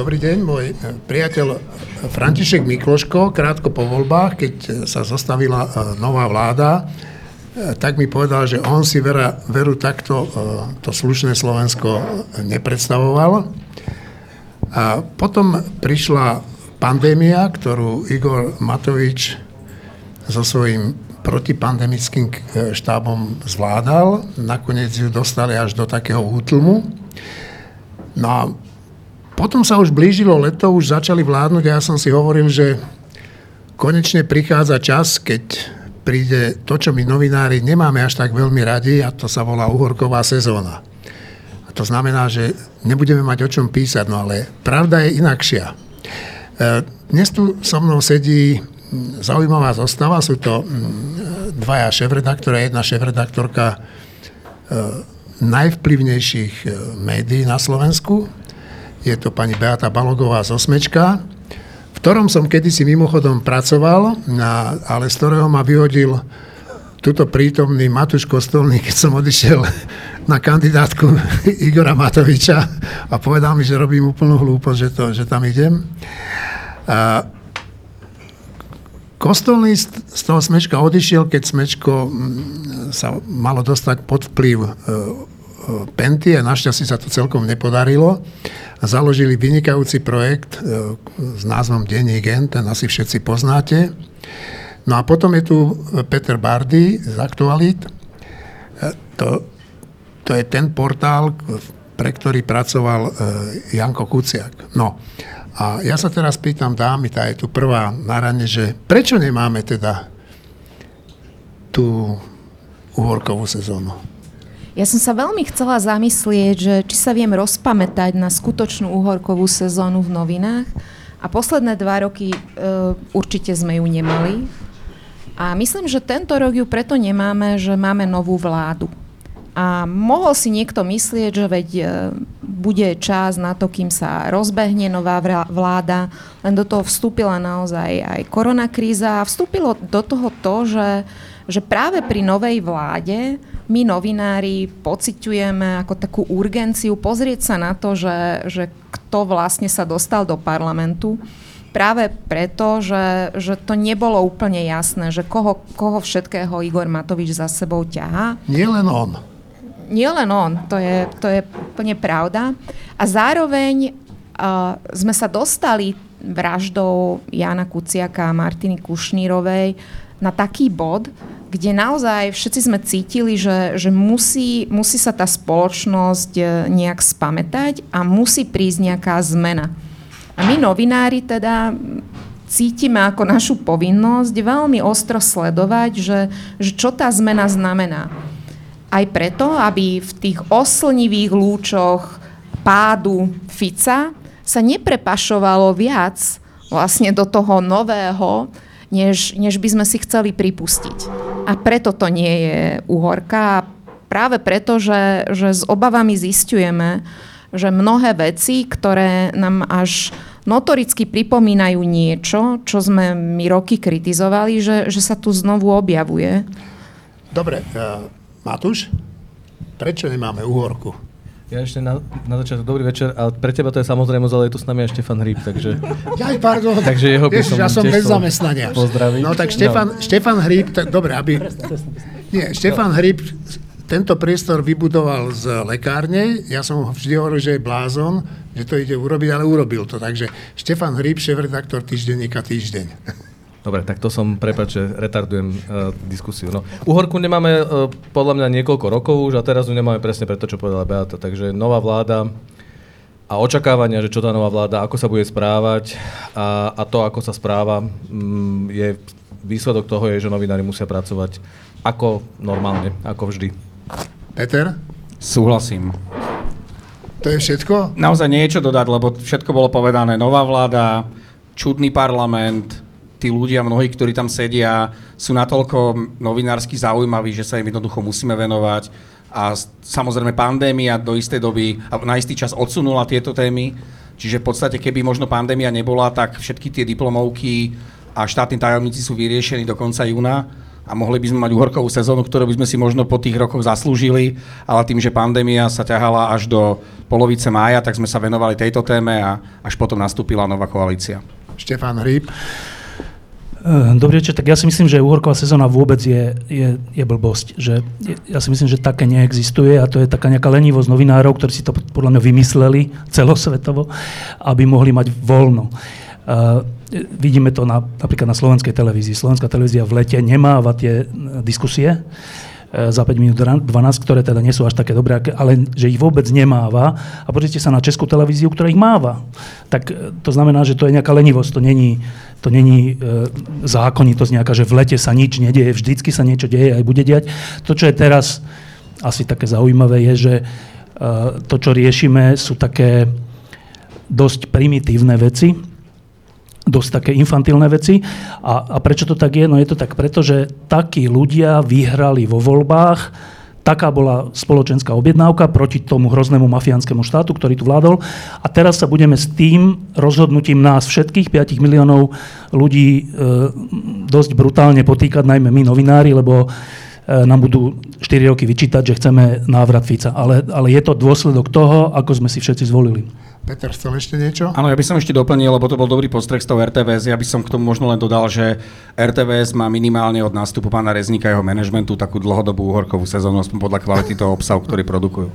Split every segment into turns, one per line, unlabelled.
Dobrý deň, môj priateľ František Mikloško, krátko po voľbách, keď sa zostavila nová vláda, tak mi povedal, že on si vera, veru takto to slušné Slovensko nepredstavoval. A potom prišla pandémia, ktorú Igor Matovič so svojím protipandemickým štábom zvládal. Nakoniec ju dostali až do takého útlmu. No a potom sa už blížilo leto, už začali vládnuť a ja som si hovoril, že konečne prichádza čas, keď príde to, čo my novinári nemáme až tak veľmi radi a to sa volá uhorková sezóna. A to znamená, že nebudeme mať o čom písať, no ale pravda je inakšia. E, dnes tu so mnou sedí zaujímavá zostava, sú to dvaja šéf-redaktora, jedna šéf-redaktorka e, najvplyvnejších e, médií na Slovensku, je to pani Beata Balogová z Osmečka, v ktorom som kedysi mimochodom pracoval, ale z ktorého ma vyhodil tuto prítomný Matúš Kostolný, keď som odišiel na kandidátku Igora Matoviča a povedal mi, že robím úplnú hlúposť, že, to, že tam idem. A Kostolný z toho Smečka odišiel, keď Smečko sa malo dostať pod vplyv e, Penty a našťastie sa to celkom nepodarilo. Založili vynikajúci projekt e, s názvom Denní gen, ten asi všetci poznáte. No a potom je tu Peter Bardy z Aktualit. E, to, to je ten portál, pre ktorý pracoval e, Janko Kuciak. No a ja sa teraz pýtam dámy, tá je tu prvá na rane, že prečo nemáme teda tú uhorkovú sezónu?
Ja som sa veľmi chcela zamyslieť, že či sa viem rozpamätať na skutočnú uhorkovú sezónu v novinách. A posledné dva roky e, určite sme ju nemali. A myslím, že tento rok ju preto nemáme, že máme novú vládu. A mohol si niekto myslieť, že veď e, bude čas na to, kým sa rozbehne nová vláda, len do toho vstúpila naozaj aj koronakríza a vstúpilo do toho to, že, že práve pri novej vláde my novinári pociťujeme ako takú urgenciu pozrieť sa na to, že, že kto vlastne sa dostal do parlamentu. Práve preto, že, že to nebolo úplne jasné, že koho, koho všetkého Igor Matovič za sebou ťahá.
Nie len on.
Nie len on, to je, to je úplne pravda. A zároveň uh, sme sa dostali vraždou Jana Kuciaka a Martiny Kušnírovej na taký bod, kde naozaj všetci sme cítili, že, že musí, musí sa tá spoločnosť e, nejak spamätať a musí prísť nejaká zmena. A my novinári teda cítime ako našu povinnosť veľmi ostro sledovať, že, že čo tá zmena znamená. Aj preto, aby v tých oslnivých lúčoch pádu Fica sa neprepašovalo viac vlastne do toho nového, než, než by sme si chceli pripustiť. A preto to nie je uhorka. Práve preto, že, že s obavami zistujeme, že mnohé veci, ktoré nám až notoricky pripomínajú niečo, čo sme my roky kritizovali, že, že sa tu znovu objavuje.
Dobre, uh, Matúš, prečo nemáme uhorku?
Ja ešte na, na začiatku, dobrý večer, ale pre teba to je samozrejme, ale je tu s nami aj Štefan Hríb, takže...
Ja, pardon,
takže jeho by
som ja som bez zamestnania.
Pozdraviť.
No tak Štefan, no. Štefan Hríb, tak, dobre, aby... Nie, Štefan Hríb tento priestor vybudoval z lekárne. Ja som ho vždy hovoril, že je blázon, že to ide urobiť, ale urobil to. Takže Štefan Hríb, šéf-redaktor týždenníka Týždeň.
Dobre, tak to som, prepáč, že retardujem uh, diskusiu. No, uhorku nemáme uh, podľa mňa niekoľko rokov už a teraz ju nemáme presne preto, čo povedala Beata. Takže nová vláda a očakávania, že čo tá nová vláda, ako sa bude správať a, a to, ako sa správa, um, je výsledok toho je, že novinári musia pracovať ako normálne, ako vždy.
Peter?
Súhlasím.
To je všetko?
Naozaj niečo dodať, lebo všetko bolo povedané. Nová vláda, čudný parlament, tí ľudia, mnohí, ktorí tam sedia, sú natoľko novinársky zaujímaví, že sa im jednoducho musíme venovať. A samozrejme pandémia do istej doby, na istý čas odsunula tieto témy, čiže v podstate keby možno pandémia nebola, tak všetky tie diplomovky a štátni tajomníci sú vyriešení do konca júna a mohli by sme mať uhorkovú sezónu, ktorú by sme si možno po tých rokoch zaslúžili, ale tým, že pandémia sa ťahala až do polovice mája, tak sme sa venovali tejto téme a až potom nastúpila nová koalícia.
Štefán Hríb.
Eh, dobrý večer, tak ja si myslím, že uhorková sezóna vôbec je, je, je blbosť. Že ja si myslím, že také neexistuje a to je taká nejaká lenivosť novinárov, ktorí si to podľa mňa vymysleli celosvetovo, aby mohli mať voľno. Uh, vidíme to na, napríklad na slovenskej televízii. Slovenská televízia v lete nemáva tie e, diskusie za 5 minút 12, ktoré teda nie sú až také dobré, ale že ich vôbec nemáva. A pozrite sa na českú televíziu, ktorá ich máva. Tak e, to znamená, že to je nejaká lenivosť, to není, to není e, zákonitosť nejaká, že v lete sa nič nedieje, vždycky sa niečo deje, aj bude diať. To, čo je teraz asi také zaujímavé, je, že e, to, čo riešime, sú také dosť primitívne veci, dosť také infantilné veci. A, a prečo to tak je? No je to tak preto, že takí ľudia vyhrali vo voľbách, taká bola spoločenská objednávka proti tomu hroznému mafiánskému štátu, ktorý tu vládol. A teraz sa budeme s tým rozhodnutím nás všetkých, 5 miliónov ľudí, e, dosť brutálne potýkať, najmä my novinári, lebo e, nám budú 4 roky vyčítať, že chceme návrat Fica. Ale, ale je to dôsledok toho, ako sme si všetci zvolili.
Peter, chcel ešte niečo?
Áno, ja by som ešte doplnil, lebo to bol dobrý postrek z toho RTVS. Ja by som k tomu možno len dodal, že RTVS má minimálne od nástupu pána Reznika jeho manažmentu takú dlhodobú uhorkovú sezónu, podľa kvality toho obsahu, ktorý produkujú.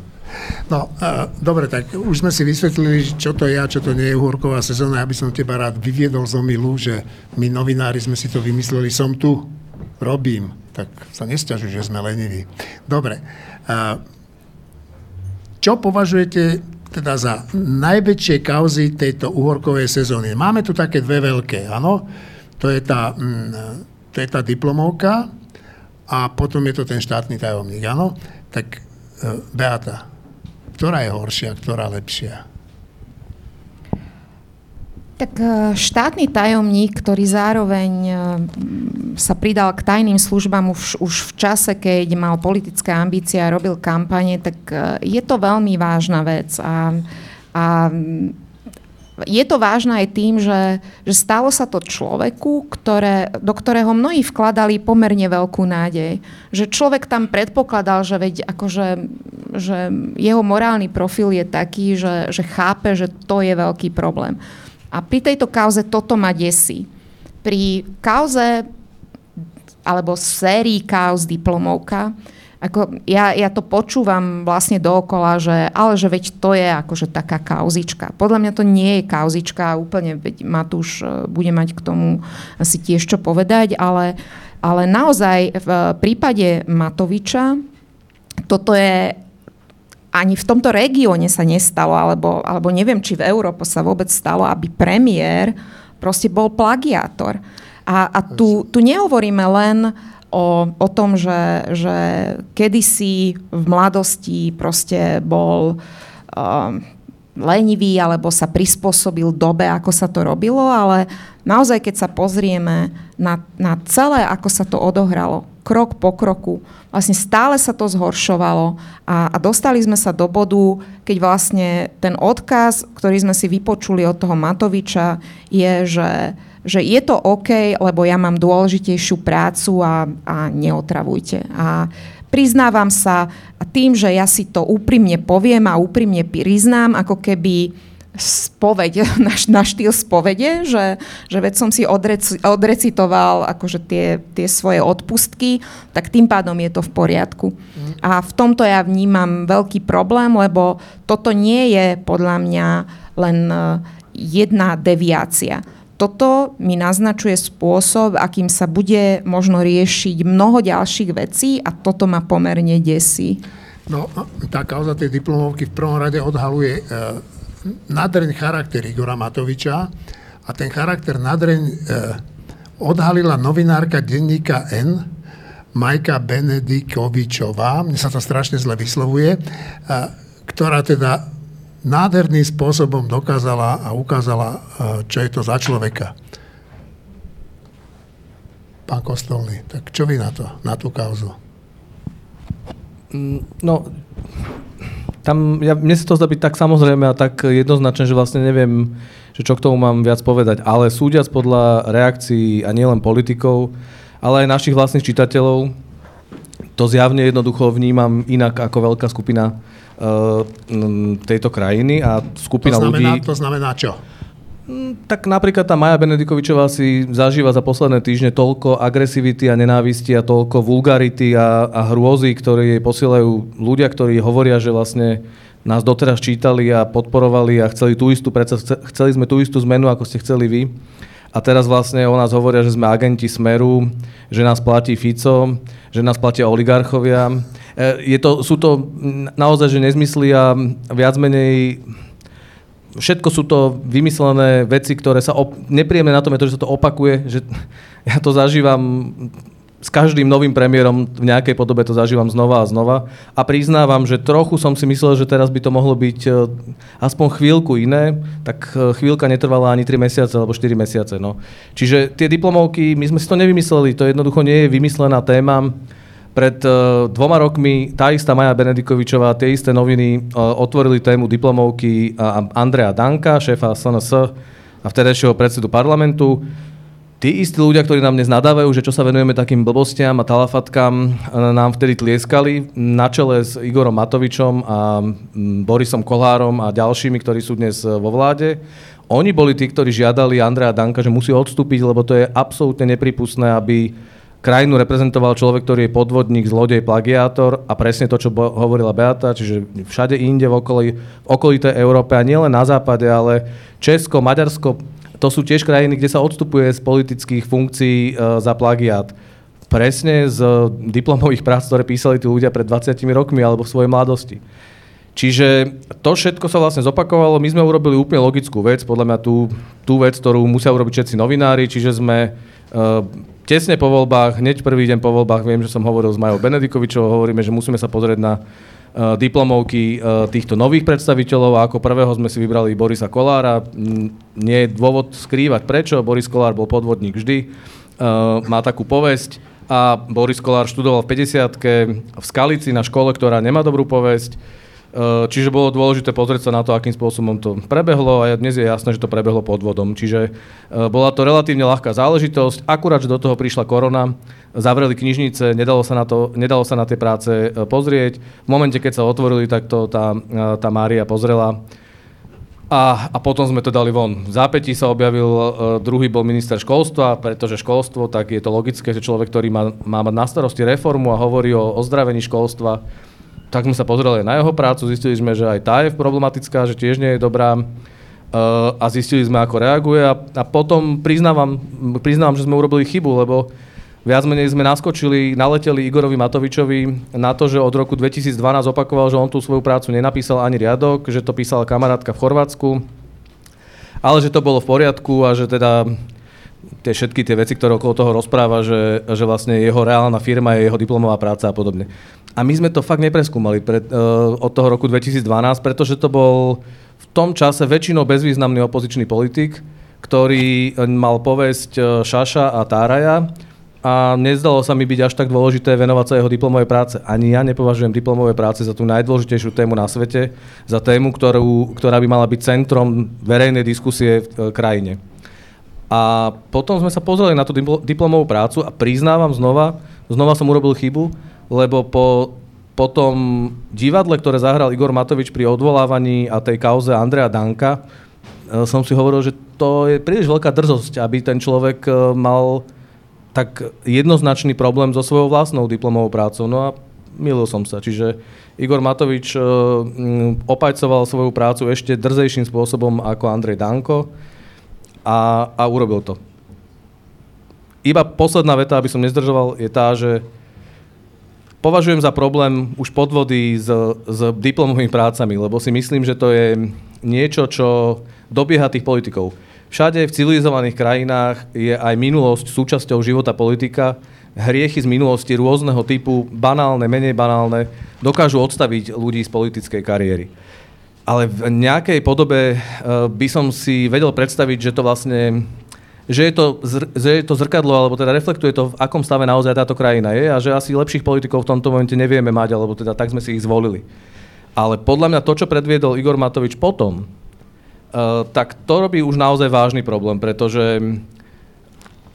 No, uh, dobre, tak už sme si vysvetlili, čo to je a čo to nie je uhorková sezóna. Ja by som teba rád vyviedol z omilu, že my novinári sme si to vymysleli, som tu, robím, tak sa nestiažuj, že sme leniví. Dobre. Uh, čo považujete teda za najväčšie kauzy tejto uhorkovej sezóny. Máme tu také dve veľké, áno. To je tá, mm, to je tá diplomovka a potom je to ten štátny tajomník, áno. Tak e, Beata, ktorá je horšia, ktorá lepšia?
Tak e, štátny tajomník, ktorý zároveň e, sa pridal k tajným službám už, už v čase, keď mal politické ambície a robil kampane, tak je to veľmi vážna vec. A, a je to vážne aj tým, že, že stalo sa to človeku, ktoré, do ktorého mnohí vkladali pomerne veľkú nádej. Že človek tam predpokladal, že, veď, akože, že jeho morálny profil je taký, že, že chápe, že to je veľký problém. A pri tejto kauze toto ma desí. Pri kauze alebo sérii kauz diplomovka, ako ja, ja to počúvam vlastne dookola, že ale že veď to je akože taká kauzička. Podľa mňa to nie je kauzička, úplne veď Matúš e, bude mať k tomu asi tiež čo povedať, ale, ale naozaj v prípade Matoviča toto je ani v tomto regióne sa nestalo, alebo, alebo neviem, či v Európe sa vôbec stalo, aby premiér proste bol plagiátor. A, a tu, tu nehovoríme len o, o tom, že, že kedysi v mladosti proste bol um, lenivý alebo sa prispôsobil dobe, ako sa to robilo, ale naozaj, keď sa pozrieme na, na celé, ako sa to odohralo, krok po kroku, vlastne stále sa to zhoršovalo a, a dostali sme sa do bodu, keď vlastne ten odkaz, ktorý sme si vypočuli od toho Matoviča, je, že že je to OK, lebo ja mám dôležitejšiu prácu a, a neotravujte. A priznávam sa tým, že ja si to úprimne poviem a úprimne priznám, ako keby spoveď, na, na štýl spovede, že, že veď som si odreci, odrecitoval akože tie, tie svoje odpustky, tak tým pádom je to v poriadku. A v tomto ja vnímam veľký problém, lebo toto nie je podľa mňa len eh, jedna deviácia toto mi naznačuje spôsob, akým sa bude možno riešiť mnoho ďalších vecí a toto ma pomerne desí.
No, tá kauza tej diplomovky v prvom rade odhaluje e, nadreň charakter Igora Matoviča a ten charakter nadreň e, odhalila novinárka denníka N, Majka Benedikovičová, mne sa to strašne zle vyslovuje, e, ktorá teda nádherným spôsobom dokázala a ukázala, e, čo je to za človeka. Pán Kostolný, tak čo vy na to, na tú kauzu?
Mm, no, tam, ja, mne sa to zdá byť tak samozrejme a tak jednoznačne, že vlastne neviem, že čo k tomu mám viac povedať. Ale súdiac podľa reakcií a nielen politikov, ale aj našich vlastných čitateľov. To zjavne jednoducho vnímam inak ako veľká skupina uh, tejto krajiny a skupina
to znamená,
ľudí...
To znamená čo?
Mm, tak napríklad tá Maja Benedikovičová si zažíva za posledné týždne toľko agresivity a nenávisti a toľko vulgarity a, a hrôzy, ktoré jej posielajú ľudia, ktorí hovoria, že vlastne nás doteraz čítali a podporovali a chceli tú istú, predsa chceli sme tú istú zmenu, ako ste chceli vy. A teraz vlastne o nás hovoria, že sme agenti Smeru, že nás platí Fico, že nás platia oligarchovia. E, je to, sú to naozaj že nezmysly a viac menej všetko sú to vymyslené veci, ktoré sa... Op- nepríjemné na tom je to, že sa to opakuje, že ja to zažívam s každým novým premiérom v nejakej podobe to zažívam znova a znova. A priznávam, že trochu som si myslel, že teraz by to mohlo byť e, aspoň chvíľku iné, tak e, chvíľka netrvala ani 3 mesiace alebo 4 mesiace. No. Čiže tie diplomovky, my sme si to nevymysleli, to jednoducho nie je vymyslená téma. Pred uh, dvoma rokmi tá istá Maja Benedikovičová, tie isté noviny uh, otvorili tému diplomovky Andrea Danka, šéfa SNS a vtedajšieho predsedu parlamentu. Tí istí ľudia, ktorí nám dnes nadávajú, že čo sa venujeme takým blbostiam a talafatkám, nám vtedy tlieskali na čele s Igorom Matovičom a Borisom Kolárom a ďalšími, ktorí sú dnes vo vláde. Oni boli tí, ktorí žiadali Andrea Danka, že musí odstúpiť, lebo to je absolútne nepripustné, aby krajinu reprezentoval človek, ktorý je podvodník, zlodej, plagiátor a presne to, čo bo- hovorila Beata, čiže všade inde v, okolí, okolitej Európe a nielen na západe, ale Česko, Maďarsko, to sú tiež krajiny, kde sa odstupuje z politických funkcií e, za plagiát. Presne z diplomových prác, ktoré písali tí ľudia pred 20 rokmi alebo v svojej mladosti. Čiže to všetko sa vlastne zopakovalo. My sme urobili úplne logickú vec, podľa mňa tú, tú vec, ktorú musia urobiť všetci novinári, čiže sme uh, tesne po voľbách, hneď prvý deň po voľbách, viem, že som hovoril s Majou Benedikovičovou, hovoríme, že musíme sa pozrieť na uh, diplomovky uh, týchto nových predstaviteľov a ako prvého sme si vybrali Borisa Kolára. Nie je dôvod skrývať prečo, Boris Kolár bol podvodník vždy, uh, má takú povesť a Boris Kolár študoval v 50 v Skalici na škole, ktorá nemá dobrú povesť čiže bolo dôležité pozrieť sa na to, akým spôsobom to prebehlo a dnes je jasné, že to prebehlo podvodom. Čiže eh, bola to relatívne ľahká záležitosť. Akurát, že do toho prišla korona, zavreli knižnice, nedalo sa na, to, nedalo sa na tie práce eh, pozrieť. V momente, keď sa otvorili, tak to tá, tá Mária pozrela. A, a potom sme to dali von. V zápätí sa objavil, uh, druhý bol minister školstva, pretože školstvo, tak je to logické, že človek, ktorý má, má mať na starosti reformu a hovorí o ozdravení školstva, tak sme sa pozreli na jeho prácu, zistili sme, že aj tá je problematická, že tiež nie je dobrá uh, a zistili sme, ako reaguje. A, a potom priznávam, priznávam, že sme urobili chybu, lebo viac menej sme naskočili, naleteli Igorovi Matovičovi na to, že od roku 2012 opakoval, že on tú svoju prácu nenapísal ani riadok, že to písala kamarátka v Chorvátsku, ale že to bolo v poriadku a že teda tie všetky tie veci, ktoré okolo toho rozpráva, že, že vlastne jeho reálna firma je jeho diplomová práca a podobne. A my sme to fakt nepreskúmali pred, uh, od toho roku 2012, pretože to bol v tom čase väčšinou bezvýznamný opozičný politik, ktorý mal povesť uh, Šaša a Táraja a nezdalo sa mi byť až tak dôležité venovať sa jeho diplomovej práce. Ani ja nepovažujem diplomové práce za tú najdôležitejšiu tému na svete, za tému, ktorú, ktorá by mala byť centrom verejnej diskusie v krajine. A potom sme sa pozreli na tú diplomovú prácu a priznávam znova, znova som urobil chybu, lebo po, po tom divadle, ktoré zahral Igor Matovič pri odvolávaní a tej kauze Andrea Danka, e, som si hovoril, že to je príliš veľká drzosť, aby ten človek e, mal tak jednoznačný problém so svojou vlastnou diplomovou prácou. No a milil som sa. Čiže Igor Matovič e, opajcoval svoju prácu ešte drzejším spôsobom ako Andrej Danko a, a urobil to. Iba posledná veta, aby som nezdržoval, je tá, že považujem za problém už podvody s, s diplomovými prácami, lebo si myslím, že to je niečo, čo dobieha tých politikov. Všade v civilizovaných krajinách je aj minulosť súčasťou života politika. Hriechy z minulosti rôzneho typu, banálne, menej banálne, dokážu odstaviť ľudí z politickej kariéry. Ale v nejakej podobe uh, by som si vedel predstaviť, že to vlastne že je, to, že je to zrkadlo, alebo teda reflektuje to, v akom stave naozaj táto krajina je a že asi lepších politikov v tomto momente nevieme mať, alebo teda tak sme si ich zvolili. Ale podľa mňa to, čo predviedol Igor Matovič potom, uh, tak to robí už naozaj vážny problém, pretože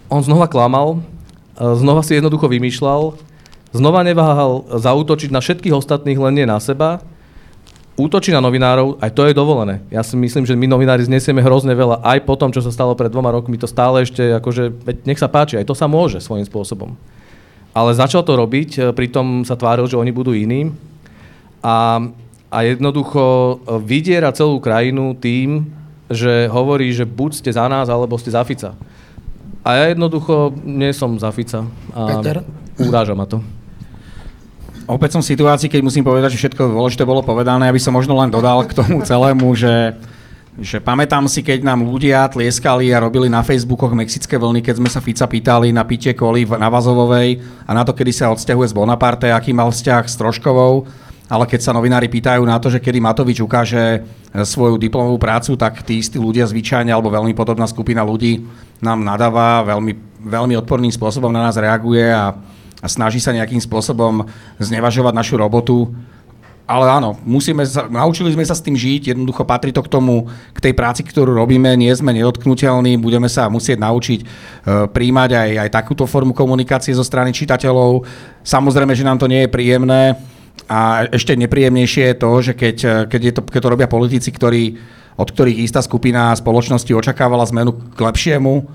on znova klamal, znova si jednoducho vymýšľal, znova neváhal zautočiť na všetkých ostatných, len nie na seba. Útočí na novinárov, aj to je dovolené. Ja si myslím, že my novinári znesieme hrozne veľa, aj po tom, čo sa stalo pred dvoma rokmi, to stále ešte, akože, nech sa páči, aj to sa môže svojím spôsobom. Ale začal to robiť, e, pritom sa tváril, že oni budú iní. A, a jednoducho e, vydiera celú krajinu tým, že hovorí, že buď ste za nás, alebo ste za Fica. A ja jednoducho nie som za Fica. A
Peter?
Uráža ma to.
Opäť som v situácii, keď musím povedať, že všetko dôležité bolo povedané, aby som možno len dodal k tomu celému, že, že pamätám si, keď nám ľudia tlieskali a robili na Facebookoch mexické vlny, keď sme sa Fica pýtali na pitie koli na Vazovovej a na to, kedy sa odsťahuje z Bonaparte, aký mal vzťah s Troškovou. Ale keď sa novinári pýtajú na to, že kedy Matovič ukáže svoju diplomovú prácu, tak tí istí ľudia zvyčajne, alebo veľmi podobná skupina ľudí nám nadáva, veľmi, veľmi odporným spôsobom na nás reaguje a a snaží sa nejakým spôsobom znevažovať našu robotu. Ale áno, musíme sa, naučili sme sa s tým žiť, jednoducho patrí to k tomu, k tej práci, ktorú robíme, nie sme nedotknutelní, budeme sa musieť naučiť e, príjmať aj, aj takúto formu komunikácie zo strany čitateľov. Samozrejme, že nám to nie je príjemné a ešte nepríjemnejšie je to, že keď, e, keď, je to, keď to robia politici, ktorí, od ktorých istá skupina spoločnosti očakávala zmenu k lepšiemu,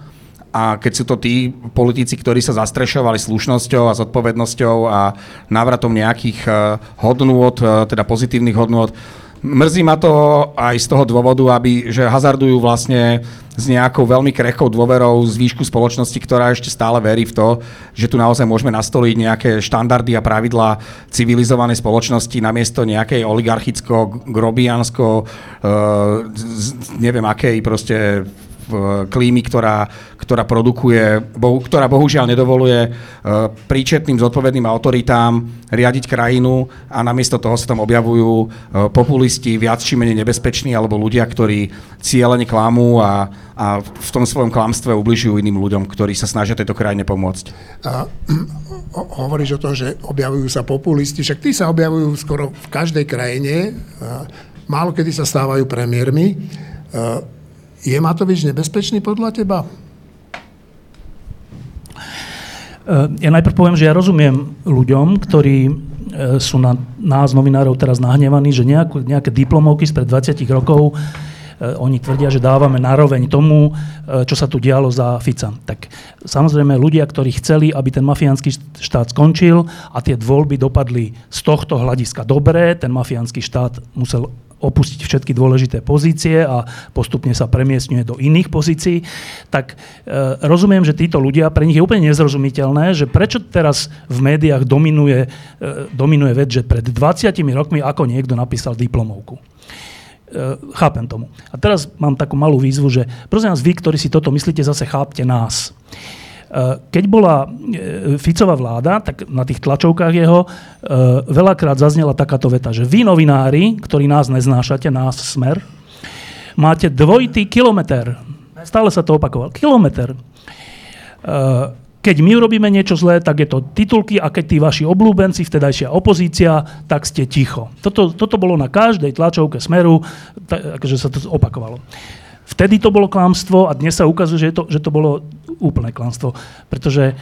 a keď sú to tí politici, ktorí sa zastrešovali slušnosťou a zodpovednosťou a návratom nejakých uh, hodnôt, uh, teda pozitívnych hodnôt, mrzí ma to aj z toho dôvodu, aby, že hazardujú vlastne s nejakou veľmi krehkou dôverou z výšku spoločnosti, ktorá ešte stále verí v to, že tu naozaj môžeme nastoliť nejaké štandardy a pravidlá civilizovanej spoločnosti namiesto nejakej oligarchicko, grobiansko, uh, neviem akej proste klímy, ktorá, ktorá produkuje, bohu, ktorá bohužiaľ nedovoluje uh, príčetným zodpovedným autoritám riadiť krajinu a namiesto toho sa tam objavujú uh, populisti, viac či menej nebezpeční, alebo ľudia, ktorí cieľene klamú a, a v tom svojom klamstve ubližujú iným ľuďom, ktorí sa snažia tejto krajine pomôcť. A,
hovoríš o tom, že objavujú sa populisti, však tí sa objavujú skoro v každej krajine, málo kedy sa stávajú premiérmi. Je Matovič nebezpečný podľa teba?
Eh, ja najprv poviem, že ja rozumiem ľuďom, ktorí eh, sú na nás, novinárov, teraz nahnevaní, že nejakú, nejaké diplomovky spred 20 rokov eh, oni tvrdia, že dávame naroveň tomu, čo sa tu dialo za Fica. Tak samozrejme ľudia, ktorí chceli, aby ten mafiánsky štát skončil a tie voľby dopadli z tohto hľadiska dobre, ten mafiánsky štát musel opustiť všetky dôležité pozície a postupne sa premiestňuje do iných pozícií, tak e, rozumiem, že títo ľudia, pre nich je úplne nezrozumiteľné, že prečo teraz v médiách dominuje, e, dominuje vec, že pred 20 rokmi ako niekto napísal diplomovku. E, chápem tomu. A teraz mám takú malú výzvu, že prosím vás, vy, ktorí si toto myslíte, zase chápte nás. Keď bola eh, Ficová vláda, tak na tých tlačovkách jeho eh, veľakrát zaznela takáto veta, že vy novinári, ktorí nás neznášate, nás smer, máte dvojitý kilometr. Stále sa to opakoval. Kilometr. Keď my urobíme niečo zlé, tak je to titulky a keď tí vaši oblúbenci, vtedajšia opozícia, tak ste ticho. Toto, toto bolo na každej tlačovke Smeru, takže sa to opakovalo. Vtedy to bolo klamstvo a dnes sa ukazuje, že, to, že to bolo úplné klamstvo. Pretože e,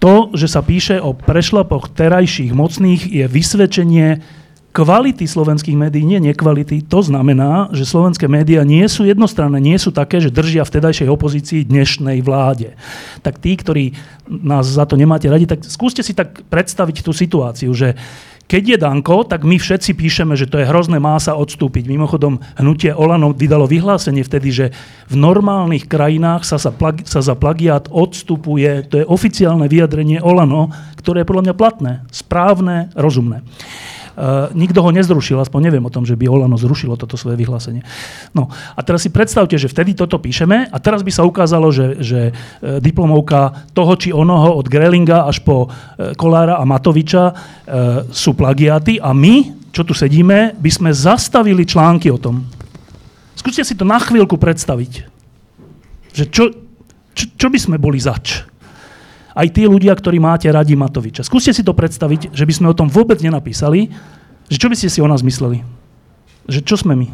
to, že sa píše o prešlapoch terajších mocných, je vysvedčenie kvality slovenských médií, nie nekvality. To znamená, že slovenské médiá nie sú jednostranné, nie sú také, že držia vtedajšej opozícii dnešnej vláde. Tak tí, ktorí nás za to nemáte radi, tak skúste si tak predstaviť tú situáciu, že keď je Danko, tak my všetci píšeme, že to je hrozné, má sa odstúpiť. Mimochodom, hnutie Olano vydalo vyhlásenie vtedy, že v normálnych krajinách sa, sa, plagi, sa za plagiát odstupuje. To je oficiálne vyjadrenie Olano, ktoré je podľa mňa platné, správne, rozumné. Uh, nikto ho nezrušil, aspoň neviem o tom, že by Olano zrušilo toto svoje vyhlásenie. No a teraz si predstavte, že vtedy toto píšeme a teraz by sa ukázalo, že, že uh, diplomovka toho či onoho od Grelinga až po uh, Kolára a Matoviča sú plagiáty a my, čo tu sedíme, by sme zastavili články o tom. Skúste si to na chvíľku predstaviť. Že čo, čo, čo by sme boli zač? Aj tí ľudia, ktorí máte radi Matoviča. Skúste si to predstaviť, že by sme o tom vôbec nenapísali, že čo by ste si o nás mysleli? Že čo sme my?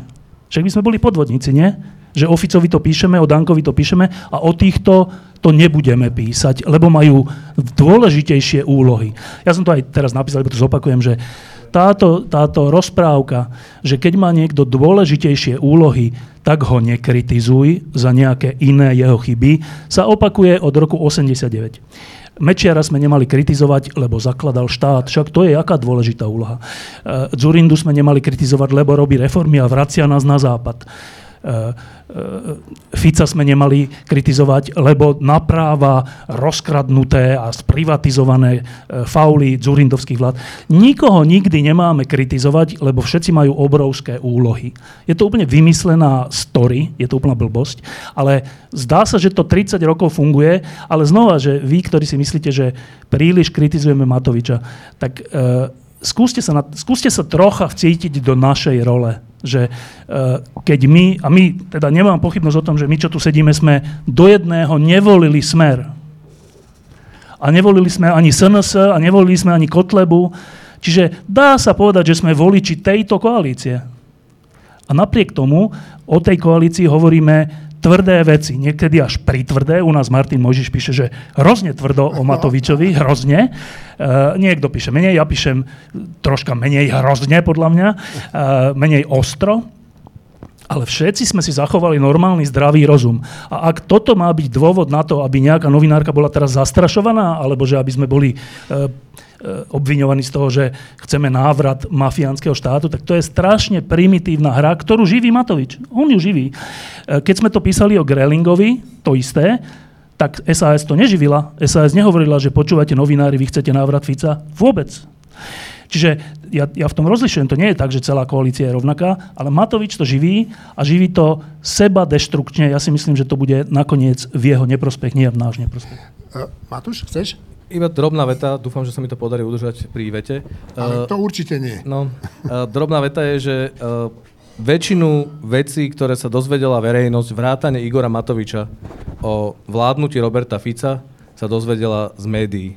Však by sme boli podvodníci, nie? že o Ficovi to píšeme, o Dankovi to píšeme a o týchto to nebudeme písať, lebo majú dôležitejšie úlohy. Ja som to aj teraz napísal, lebo to zopakujem, že táto, táto rozprávka, že keď má niekto dôležitejšie úlohy, tak ho nekritizuj za nejaké iné jeho chyby, sa opakuje od roku 89. Mečiara sme nemali kritizovať, lebo zakladal štát. Však to je aká dôležitá úloha. Zurindu sme nemali kritizovať, lebo robí reformy a vracia nás na západ. Fica sme nemali kritizovať, lebo napráva rozkradnuté a sprivatizované e, fauly dzurindovských vlád. Nikoho nikdy nemáme kritizovať, lebo všetci majú obrovské úlohy. Je to úplne vymyslená story, je to úplná blbosť, ale zdá sa, že to 30 rokov funguje, ale znova, že vy, ktorí si myslíte, že príliš kritizujeme Matoviča, tak uh, skúste, sa na, skúste sa trocha vcítiť do našej role že uh, keď my, a my teda nemám pochybnosť o tom, že my, čo tu sedíme, sme do jedného nevolili smer. A nevolili sme ani SNS, a nevolili sme ani Kotlebu. Čiže dá sa povedať, že sme voliči tejto koalície. A napriek tomu o tej koalícii hovoríme tvrdé veci, niekedy až pritvrdé. U nás Martin Mojžiš píše, že hrozne tvrdo o Matovičovi, hrozne. Uh, niekto píše menej, ja píšem troška menej hrozne, podľa mňa, uh, menej ostro. Ale všetci sme si zachovali normálny, zdravý rozum. A ak toto má byť dôvod na to, aby nejaká novinárka bola teraz zastrašovaná, alebo že aby sme boli E, obviňovaní z toho, že chceme návrat mafiánskeho štátu, tak to je strašne primitívna hra, ktorú živí Matovič. On ju živí. E, keď sme to písali o Grelingovi, to isté, tak SAS to neživila. SAS nehovorila, že počúvate novinári, vy chcete návrat Fica. Vôbec. Čiže ja, ja v tom rozlišujem, to nie je tak, že celá koalícia je rovnaká, ale Matovič to živí a živí to seba destrukčne. Ja si myslím, že to bude nakoniec v jeho neprospech, nie v náš neprospech.
Uh, Matúš, chceš?
Iba drobná veta, dúfam, že sa mi to podarí udržať pri vete.
Ale to určite nie.
No, drobná veta je, že väčšinu vecí, ktoré sa dozvedela verejnosť, vrátane Igora Matoviča o vládnutí Roberta Fica, sa dozvedela z médií.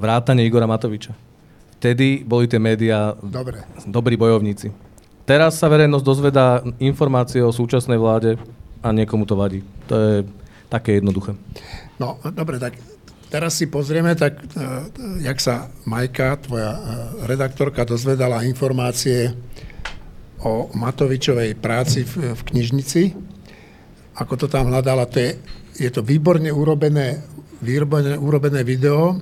Vrátane Igora Matoviča. Vtedy boli tie médiá Dobre. dobrí bojovníci. Teraz sa verejnosť dozvedá informácie o súčasnej vláde a niekomu to vadí. To je také jednoduché.
No, dobre, tak Teraz si pozrieme, tak e, jak sa Majka, tvoja e, redaktorka, dozvedala informácie o Matovičovej práci v, v knižnici. Ako to tam hľadala, to je, je to výborne urobené, výborne urobené video,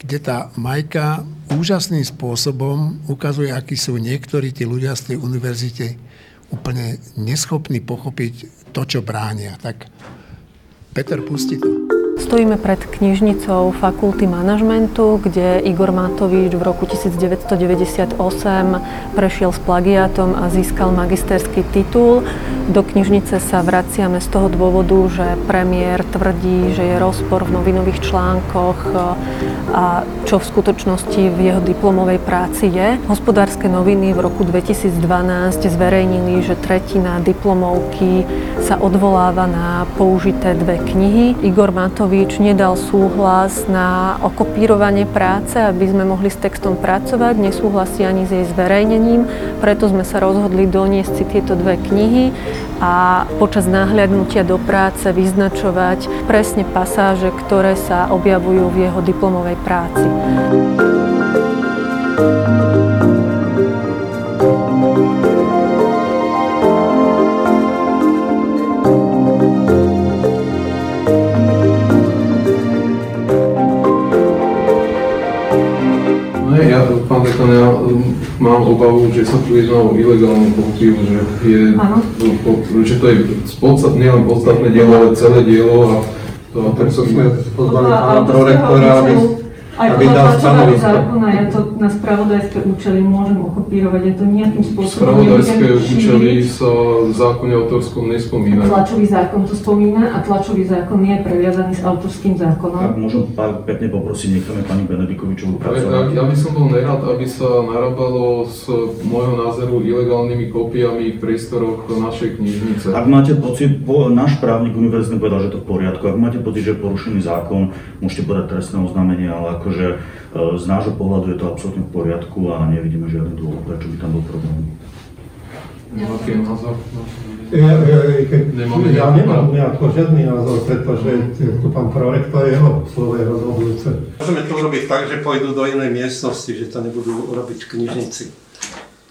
kde tá Majka úžasným spôsobom ukazuje, akí sú niektorí tí ľudia z tej univerzite úplne neschopní pochopiť to, čo bránia. Tak Peter, pusti to.
Stojíme pred knižnicou fakulty manažmentu, kde Igor Matovič v roku 1998 prešiel s plagiátom a získal magisterský titul. Do knižnice sa vraciame z toho dôvodu, že premiér tvrdí, že je rozpor v novinových článkoch a čo v skutočnosti v jeho diplomovej práci je. Hospodárske noviny v roku 2012 zverejnili, že tretina diplomovky sa odvoláva na použité dve knihy. Igor Matovič Matovič nedal súhlas na okopírovanie práce, aby sme mohli s textom pracovať, nesúhlasí ani s jej zverejnením, preto sme sa rozhodli doniesť si tieto dve knihy a počas náhľadnutia do práce vyznačovať presne pasáže, ktoré sa objavujú v jeho diplomovej práci.
Pán dekan, ja um, mám obavu, že sa tu jedná o ilegálnu kopiu, že, je, že to je podstat, nielen podstatné dielo, ale celé dielo a to, tak som pozvali pána prorektora, aby
aj podľa tlačového zákona ja to na spravodajské účely môžem okopírovať, ja to nejakým spôsobom...
Spravodajské účely sa v zákone autorskom nespomína.
Tlačový zákon to spomína a tlačový zákon je previazaný s autorským zákonom.
Tak môžem pár pekne poprosiť, necháme pani Benedikovičovú pracovať.
Ja, ja by som bol nerad, aby sa narábalo s môjho názoru ilegálnymi kópiami v priestoroch našej knižnice.
Ak máte pocit, náš právnik univerzitný povedal, že to v poriadku, ak máte pocit, že je porušený zákon, môžete podať trestné oznámenie, ale akože e, z nášho pohľadu je to absolútne v poriadku a nevidíme žiadny dôvod, prečo by tam bol problém.
Aký názor?
Ja, ja, ja nemám nejako žiadny názor, pretože tu pán prorektor jeho slovo je rozhodujúce.
Môžeme to urobiť tak, že pôjdu do inej miestnosti, že to nebudú robiť v knižnici.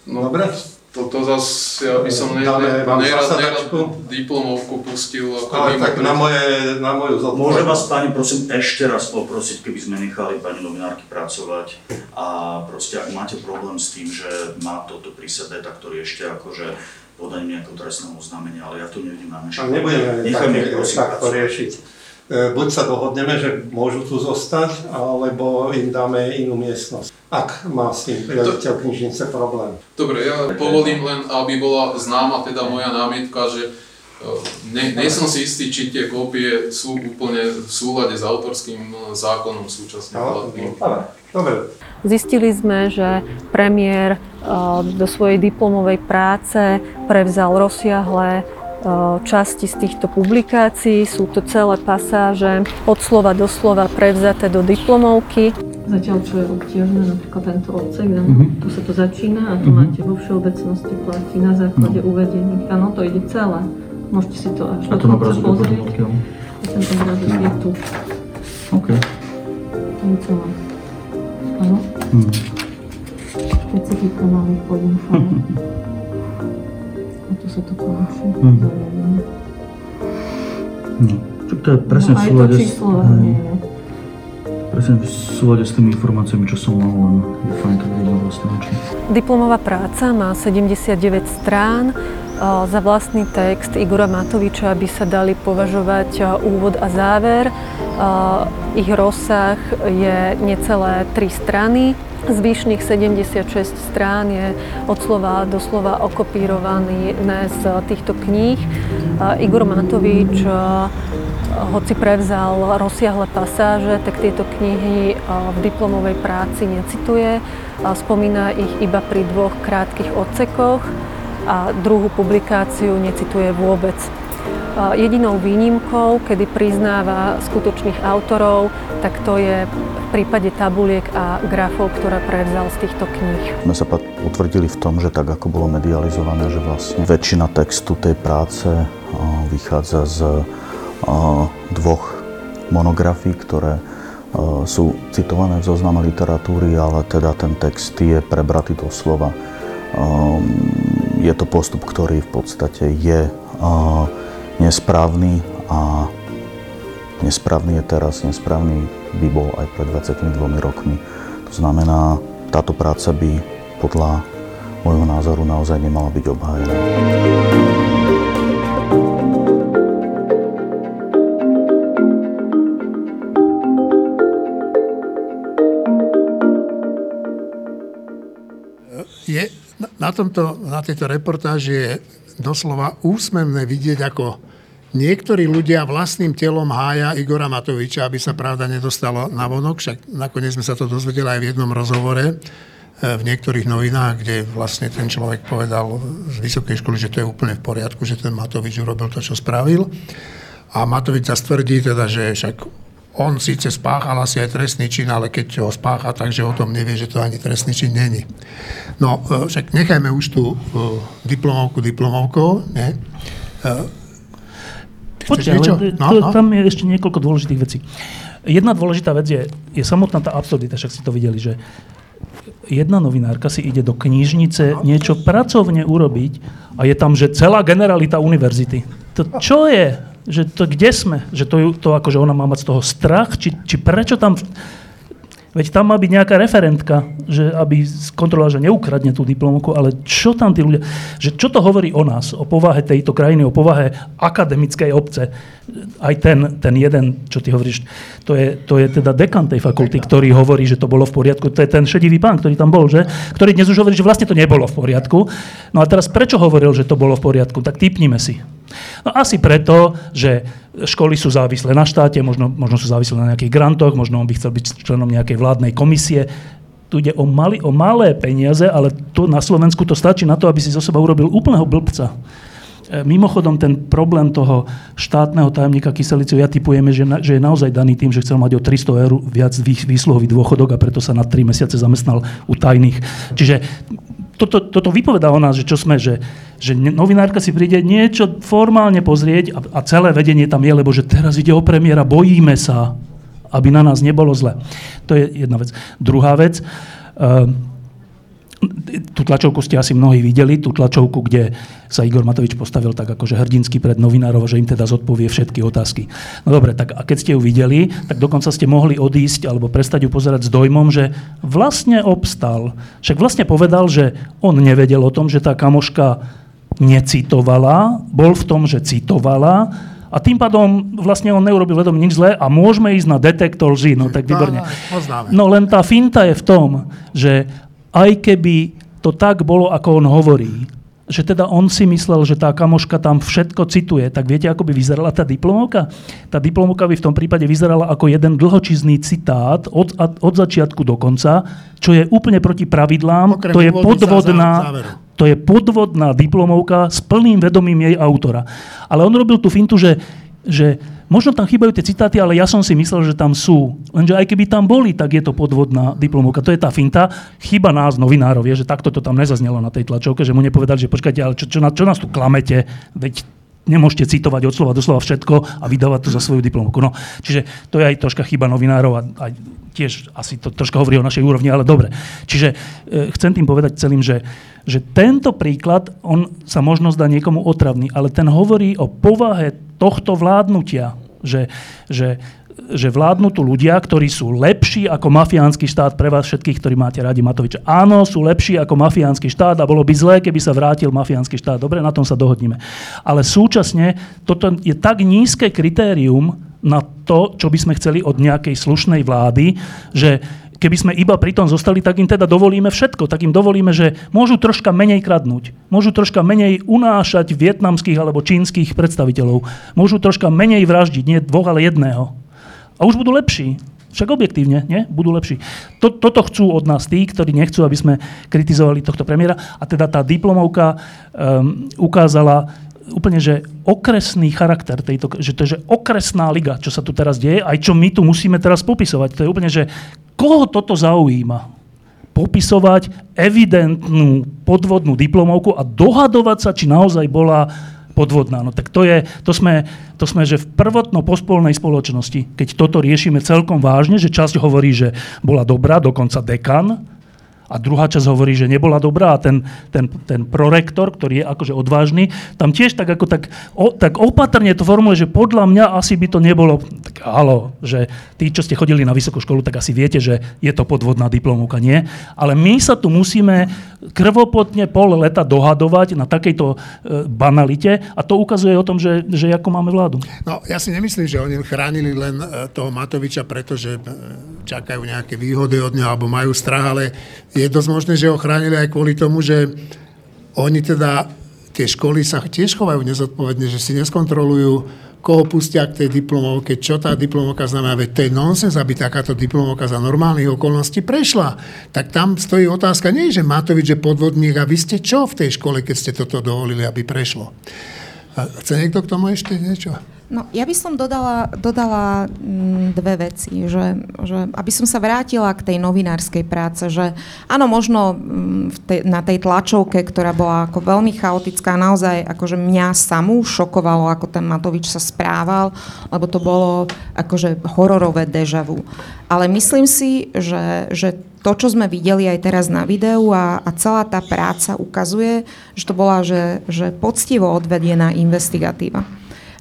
No, Dobre?
Toto zase, ja by som nerad, nerad, nerad diplomovku pustil ako
Ale tak na, moje, na moju zodpovednosť.
Môžem vás, pani, prosím, ešte raz poprosiť, keby sme nechali pani novinárky pracovať? A proste, ak máte problém s tým, že má toto pri sebe, tak to riešte akože podaním nejakého trestného oznámenia, ale ja to nevidím na
A nebudeme tak, tak to riešiť. E, buď sa dohodneme, že môžu tu zostať, alebo im dáme inú miestnosť ak má s tým riaditeľ knižnice problém.
Dobre, ja povolím len, aby bola známa teda moja námietka, že e, ne, nie som si istý, či tie kópie sú úplne v súlade s autorským e, zákonom súčasne platným.
Dobre.
Zistili sme, že premiér e, do svojej diplomovej práce prevzal rozsiahle časti z týchto publikácií. Sú to celé pasáže od slova do slova prevzaté do diplomovky.
Zatiaľ, čo je obťažné, napríklad tento odsek, mm-hmm. tu sa to začína a tu mm-hmm. máte vo všeobecnosti platí na základe no. uvedených. Áno, to ide celé. Môžete si to až
a to
dokonca pozrieť. A ten obrázok je tu.
OK.
To je celé. Áno? Mm. Malých podinfov. A tu sa to končí. Mm.
No, čo to je presne
no, v súlade... Aj to číslo nie je
presne v súlade s tými informáciami, čo som mal, len je fajn to vidieť oči.
Diplomová práca má 79 strán. Za vlastný text Igora Matoviča by sa dali považovať úvod a záver. Ich rozsah je necelé 3 strany. Zvyšných 76 strán je od slova do slova okopírovaný z týchto kníh. Igor Matovič hoci prevzal rozsiahle pasáže, tak tieto knihy v diplomovej práci necituje. Spomína ich iba pri dvoch krátkých odsekoch a druhú publikáciu necituje vôbec. Jedinou výnimkou, kedy priznáva skutočných autorov, tak to je v prípade tabuliek a grafov, ktoré prevzal z týchto kníh.
My sa utvrdili v tom, že tak ako bolo medializované, že vlastne väčšina textu tej práce vychádza z dvoch monografií, ktoré sú citované v zozname literatúry, ale teda ten text je prebratý do slova. Je to postup, ktorý v podstate je nesprávny a nesprávny je teraz, nesprávny by bol aj pred 22 rokmi. To znamená, táto práca by podľa môjho názoru naozaj nemala byť obhájená.
Na, tomto, na tejto reportáži je doslova úsmevné vidieť, ako niektorí ľudia vlastným telom hája Igora Matoviča, aby sa pravda nedostala na vonok, však nakoniec sme sa to dozvedeli aj v jednom rozhovore e, v niektorých novinách, kde vlastne ten človek povedal z vysokej školy, že to je úplne v poriadku, že ten Matovič urobil to, čo spravil. A Matovič sa stvrdí teda, že však on síce spáchal asi aj trestný čin, ale keď ho spácha, takže o tom nevie, že to ani trestný čin není. No, e, však nechajme už tú uh, diplomovku diplomovkou, ne? Uh,
Počkaj, ale no, no. tam je ešte niekoľko dôležitých vecí. Jedna dôležitá vec je, je samotná tá absurdita, však si to videli, že jedna novinárka si ide do knižnice niečo pracovne urobiť a je tam, že celá generalita univerzity. To čo je? Že to kde sme? Že to, to akože ona má mať z toho strach? Či, či prečo tam... Veď tam má byť nejaká referentka, že aby skontrolovala, že neukradne tú diplomovku, ale čo tam tí ľudia... Že čo to hovorí o nás, o povahe tejto krajiny, o povahe akademickej obce? Aj ten, ten jeden, čo ty hovoríš, to je, to je teda dekan tej fakulty, ktorý hovorí, že to bolo v poriadku. To je ten šedivý pán, ktorý tam bol, že? Ktorý dnes už hovorí, že vlastne to nebolo v poriadku. No a teraz prečo hovoril, že to bolo v poriadku? Tak typnime si. No asi preto, že školy sú závislé na štáte, možno, možno sú závislé na nejakých grantoch, možno on by chcel byť členom nejakej vládnej komisie. Tu ide o, mali, o malé peniaze, ale to na Slovensku to stačí na to, aby si zo seba urobil úplného blbca. E, mimochodom, ten problém toho štátneho tajomníka Kyselicu, ja typujeme, že, na, že je naozaj daný tým, že chcel mať o 300 eur viac výsluhový dôchodok a preto sa na 3 mesiace zamestnal u tajných. Čiže toto, toto vypovedá o nás, že čo sme, že, že novinárka si príde niečo formálne pozrieť a, a celé vedenie tam je, lebo že teraz ide o premiéra, bojíme sa, aby na nás nebolo zle. To je jedna vec. Druhá vec, uh, tú tlačovku ste asi mnohí videli, tú tlačovku, kde sa Igor Matovič postavil tak akože hrdinsky pred novinárov, že im teda zodpovie všetky otázky. No dobre, tak a keď ste ju videli, tak dokonca ste mohli odísť alebo prestať ju pozerať s dojmom, že vlastne obstal. Však vlastne povedal, že on nevedel o tom, že tá kamoška necitovala, bol v tom, že citovala, a tým pádom vlastne on neurobil vedom nič zlé a môžeme ísť na detektor lži. No tak výborne. No len tá finta je v tom, že aj keby to tak bolo, ako on hovorí, že teda on si myslel, že tá kamoška tam všetko cituje, tak viete, ako by vyzerala tá diplomovka? Tá diplomovka by v tom prípade vyzerala ako jeden dlhočizný citát od, od začiatku do konca, čo je úplne proti pravidlám. Okrem to je podvodná, to je podvodná diplomovka s plným vedomím jej autora. Ale on robil tú fintu, že, že Možno tam chýbajú tie citáty, ale ja som si myslel, že tam sú. Lenže aj keby tam boli, tak je to podvodná diplomovka. To je tá finta. Chyba nás, novinárov, je, že takto to tam nezaznelo na tej tlačovke, že mu nepovedali, že počkajte, ale čo, čo, čo nás tu klamete, veď nemôžete citovať od slova do slova všetko a vydávať to za svoju diplomovku. No, čiže to je aj troška chyba novinárov a aj tiež asi to troška hovorí o našej úrovni, ale dobre. Čiže e, chcem tým povedať celým, že, že tento príklad, on sa možno zdá niekomu otravný, ale ten hovorí o povahe tohto vládnutia že, že, že vládnu tu ľudia, ktorí sú lepší ako mafiánsky štát pre vás všetkých, ktorí máte radi Matoviča. Áno, sú lepší ako mafiánsky štát a bolo by zlé, keby sa vrátil mafiánsky štát. Dobre, na tom sa dohodneme. Ale súčasne toto je tak nízke kritérium na to, čo by sme chceli od nejakej slušnej vlády, že keby sme iba pri tom zostali, tak im teda dovolíme všetko. Tak im dovolíme, že môžu troška menej kradnúť. Môžu troška menej unášať vietnamských alebo čínskych predstaviteľov. Môžu troška menej vraždiť, nie dvoch, ale jedného. A už budú lepší. Však objektívne, nie? Budú lepší. To, toto chcú od nás tí, ktorí nechcú, aby sme kritizovali tohto premiéra. A teda tá diplomovka um, ukázala úplne, že okresný charakter tejto, že to je že okresná liga, čo sa tu teraz deje, aj čo my tu musíme teraz popisovať. To je úplne, že Koho toto zaujíma? Popisovať evidentnú podvodnú diplomovku a dohadovať sa, či naozaj bola podvodná. No tak to, je, to, sme, to sme, že v prvotno-pospolnej spoločnosti, keď toto riešime celkom vážne, že časť hovorí, že bola dobrá, dokonca dekan, a druhá časť hovorí, že nebola dobrá a ten, ten, ten prorektor, ktorý je akože odvážny, tam tiež tak, ako tak, o, tak opatrne to formuluje, že podľa mňa asi by to nebolo, tak halo, že tí, čo ste chodili na vysokú školu, tak asi viete, že je to podvodná diplomovka, nie? Ale my sa tu musíme krvopotne pol leta dohadovať na takejto e, banalite a to ukazuje o tom, že, že ako máme vládu.
No, ja si nemyslím, že oni chránili len e, toho Matoviča, pretože e, čakajú nejaké výhody od neho alebo majú strach, ale dosť možné, že ho chránili aj kvôli tomu, že oni teda, tie školy sa tiež chovajú nezodpovedne, že si neskontrolujú, koho pustia k tej diplomovke, čo tá diplomovka znamená, veď to je nonsens, aby takáto diplomovka za normálnych okolností prešla. Tak tam stojí otázka, nie že Matovič je podvodník a vy ste čo v tej škole, keď ste toto dovolili, aby prešlo. A chce niekto k tomu ešte niečo?
No, ja by som dodala, dodala mm, dve veci, že, že aby som sa vrátila k tej novinárskej práce, že áno, možno mm, v tej, na tej tlačovke, ktorá bola ako veľmi chaotická, naozaj akože mňa samú šokovalo, ako ten Matovič sa správal, lebo to bolo akože hororové deja vu. Ale myslím si, že, že to, čo sme videli aj teraz na videu a, a celá tá práca ukazuje, že to bola že, že poctivo odvedená investigatíva.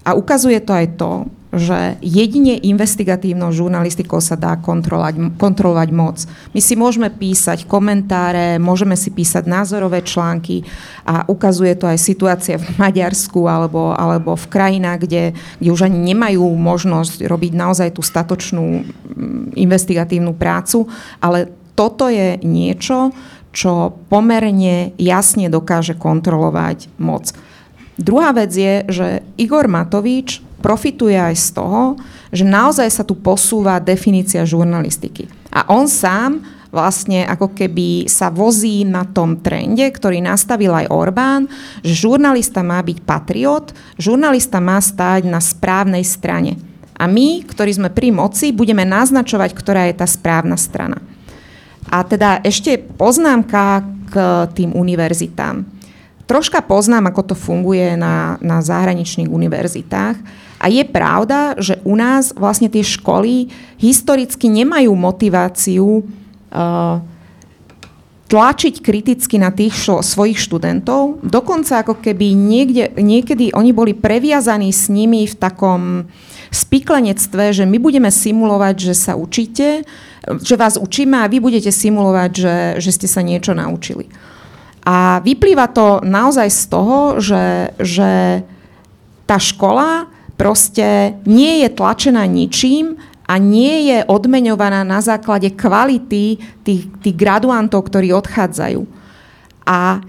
A ukazuje to aj to, že jedine investigatívnou žurnalistikou sa dá kontrolovať, kontrolovať moc. My si môžeme písať komentáre, môžeme si písať názorové články a ukazuje to aj situácia v Maďarsku alebo, alebo v krajinách, kde, kde už ani nemajú možnosť robiť naozaj tú statočnú investigatívnu prácu, ale toto je niečo, čo pomerne jasne dokáže kontrolovať moc. Druhá vec je, že Igor Matovič profituje aj z toho, že naozaj sa tu posúva definícia žurnalistiky. A on sám vlastne ako keby sa vozí na tom trende, ktorý nastavil aj Orbán, že žurnalista má byť patriot, žurnalista má stáť na správnej strane. A my, ktorí sme pri moci, budeme naznačovať, ktorá je tá správna strana. A teda ešte poznámka k tým univerzitám. Troška poznám, ako to funguje na, na zahraničných univerzitách a je pravda, že u nás vlastne tie školy historicky nemajú motiváciu uh, tlačiť kriticky na tých šo, svojich študentov. Dokonca ako keby niekde, niekedy oni boli previazaní s nimi v takom spiklenectve, že my budeme simulovať, že sa učíte, že vás učíme a vy budete simulovať, že, že ste sa niečo naučili. A vyplýva to naozaj z toho, že, že tá škola proste nie je tlačená ničím a nie je odmeňovaná na základe kvality tých, tých graduantov, ktorí odchádzajú. A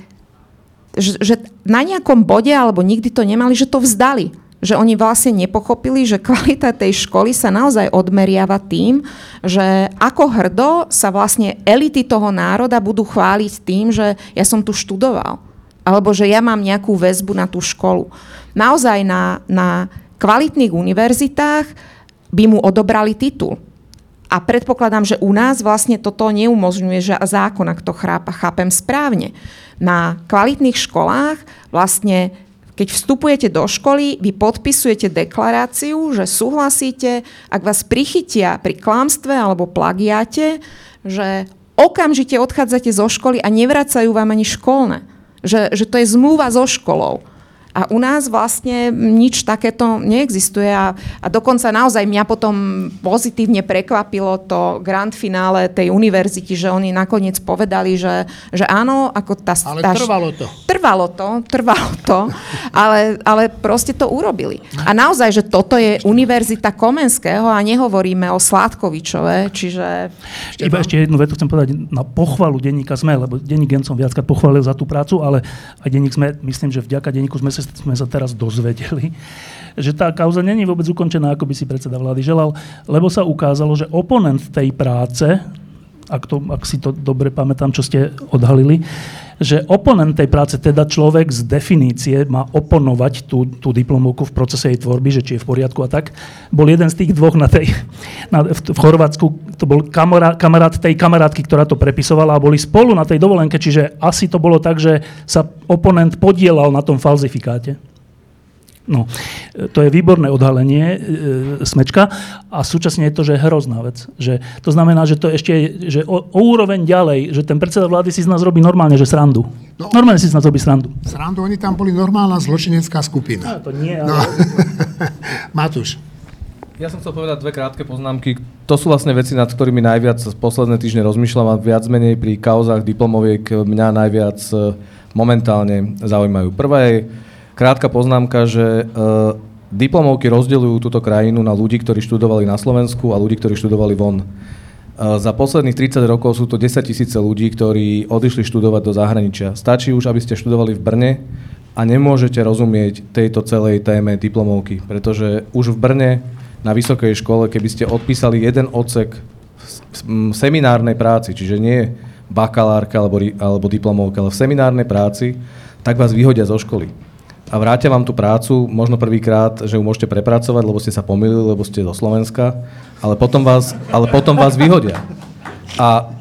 že, že na nejakom bode, alebo nikdy to nemali, že to vzdali. Že oni vlastne nepochopili, že kvalita tej školy sa naozaj odmeriava tým, že ako hrdo sa vlastne elity toho národa budú chváliť tým, že ja som tu študoval. Alebo že ja mám nejakú väzbu na tú školu. Naozaj na, na kvalitných univerzitách by mu odobrali titul. A predpokladám, že u nás vlastne toto neumožňuje že zákon, ak to chrápa, chápem správne. Na kvalitných školách vlastne keď vstupujete do školy, vy podpisujete deklaráciu, že súhlasíte, ak vás prichytia pri klamstve alebo plagiate, že okamžite odchádzate zo školy a nevracajú vám ani školné. Že, že to je zmluva so školou. A u nás vlastne nič takéto neexistuje a, a dokonca naozaj mňa potom pozitívne prekvapilo to grand finále tej univerzity, že oni nakoniec povedali, že, že áno, ako tá...
Ale tá, trvalo to.
Trvalo to, trvalo to, ale, ale proste to urobili. A naozaj, že toto je univerzita Komenského a nehovoríme o Sládkovičove, čiže...
Iba ešte jednu vetu chcem povedať na pochvalu denníka SME, lebo denník Gen som viackrát pochválil za tú prácu, ale aj denník SME, myslím, že vďaka denníku SME sme sa teraz dozvedeli, že tá kauza není vôbec ukončená, ako by si predseda vlády želal, lebo sa ukázalo, že oponent tej práce, ak, to, ak si to dobre pamätám, čo ste odhalili, že oponent tej práce, teda človek z definície má oponovať tú, tú diplomovku v procese jej tvorby, že či je v poriadku a tak, bol jeden z tých dvoch na tej, na, v, v Chorvátsku, to bol kamarát, kamarát tej kamarátky, ktorá to prepisovala a boli spolu na tej dovolenke, čiže asi to bolo tak, že sa oponent podielal na tom falzifikáte. No, to je výborné odhalenie e, smečka a súčasne je to, že je hrozná vec. Že, to znamená, že to ešte je, že o, o úroveň ďalej, že ten predseda vlády si z nás robí normálne, že srandu. No, normálne si z nás robí srandu.
Srandu, oni tam boli normálna zločinecká skupina.
No, to nie, ale... No.
Matúš.
Ja som chcel povedať dve krátke poznámky. To sú vlastne veci, nad ktorými najviac posledné týždne rozmýšľam a viac menej pri kauzách diplomoviek mňa najviac e, momentálne zaujímajú. Prvá je, Krátka poznámka, že uh, diplomovky rozdeľujú túto krajinu na ľudí, ktorí študovali na Slovensku a ľudí, ktorí študovali von. Uh, za posledných 30 rokov sú to 10 tisíce ľudí, ktorí odišli študovať do zahraničia. Stačí už, aby ste študovali v Brne a nemôžete rozumieť tejto celej téme diplomovky, pretože už v Brne na vysokej škole, keby ste odpísali jeden odsek v seminárnej práci, čiže nie bakalárka alebo, alebo diplomovka, ale v seminárnej práci, tak vás vyhodia zo školy a vrátia vám tú prácu, možno prvýkrát, že ju môžete prepracovať, lebo ste sa pomýlili, lebo ste do Slovenska, ale potom vás, ale potom vás vyhodia. A,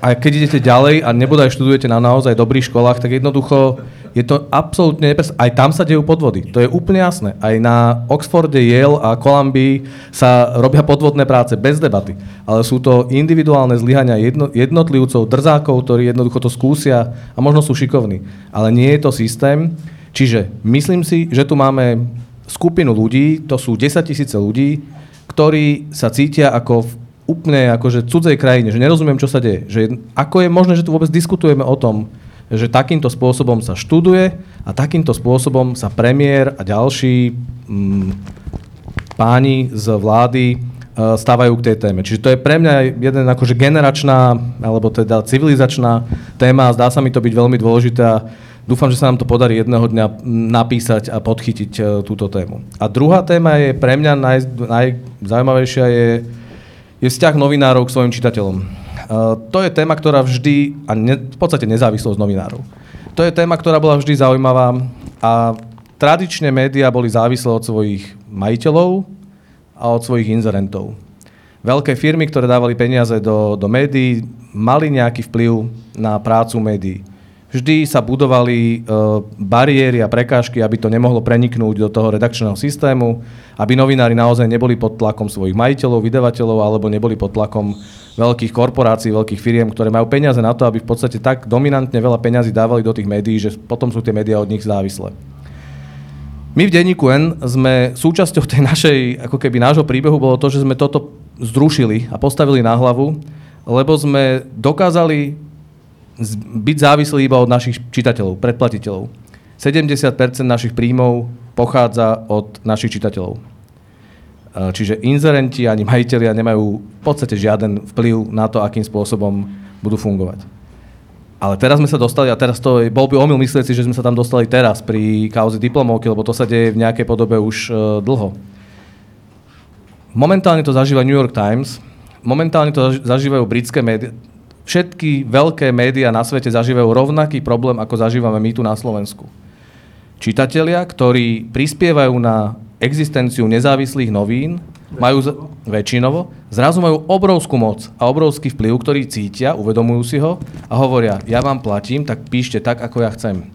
a keď idete ďalej a nebodaj študujete na naozaj dobrých školách, tak jednoducho je to absolútne nepres... Aj tam sa dejú podvody, to je úplne jasné. Aj na Oxforde, Yale a Columbia sa robia podvodné práce bez debaty. Ale sú to individuálne zlyhania jedno, jednotlivcov, drzákov, ktorí jednoducho to skúsia a možno sú šikovní. Ale nie je to systém, Čiže myslím si, že tu máme skupinu ľudí, to sú 10 tisíce ľudí, ktorí sa cítia ako v úplne akože cudzej krajine, že nerozumiem, čo sa deje. Že ako je možné, že tu vôbec diskutujeme o tom, že takýmto spôsobom sa študuje a takýmto spôsobom sa premiér a ďalší mm, páni z vlády uh, stávajú k tej téme. Čiže to je pre mňa jeden akože generačná, alebo teda civilizačná téma a zdá sa mi to byť veľmi dôležitá Dúfam, že sa nám to podarí jedného dňa napísať a podchytiť e, túto tému. A druhá téma je pre mňa naj, najzaujímavejšia je, je vzťah novinárov k svojim čitateľom. Uh, to je téma, ktorá vždy, a ne, v podstate nezávislosť novinárov. To je téma, ktorá bola vždy zaujímavá a tradične médiá boli závislé od svojich majiteľov a od svojich inzerentov. Veľké firmy, ktoré dávali peniaze do, do médií, mali nejaký vplyv na prácu médií. Vždy sa budovali bariéry a prekážky, aby to nemohlo preniknúť do toho redakčného systému, aby novinári naozaj neboli pod tlakom svojich majiteľov, vydavateľov alebo neboli pod tlakom veľkých korporácií, veľkých firiem, ktoré majú peniaze na to, aby v podstate tak dominantne veľa peňazí dávali do tých médií, že potom sú tie médiá od nich závislé. My v denníku N sme súčasťou tej našej, ako keby nášho príbehu bolo to, že sme toto zrušili a postavili na hlavu, lebo sme dokázali byť závislí iba od našich čitateľov, predplatiteľov. 70% našich príjmov pochádza od našich čitateľov. Čiže inzerenti ani majiteľia nemajú v podstate žiaden vplyv na to, akým spôsobom budú fungovať. Ale teraz sme sa dostali, a teraz to bol by omyl myslieť si, že sme sa tam dostali teraz pri kauze diplomovky, lebo to sa deje v nejakej podobe už uh, dlho. Momentálne to zažíva New York Times, momentálne to zažívajú britské médiá. Všetky veľké médiá na svete zažívajú rovnaký problém, ako zažívame my tu na Slovensku. Čitatelia, ktorí prispievajú na existenciu nezávislých novín, majú z- väčšinovo, zrazu majú obrovskú moc a obrovský vplyv, ktorý cítia, uvedomujú si ho a hovoria, ja vám platím, tak píšte tak, ako ja chcem.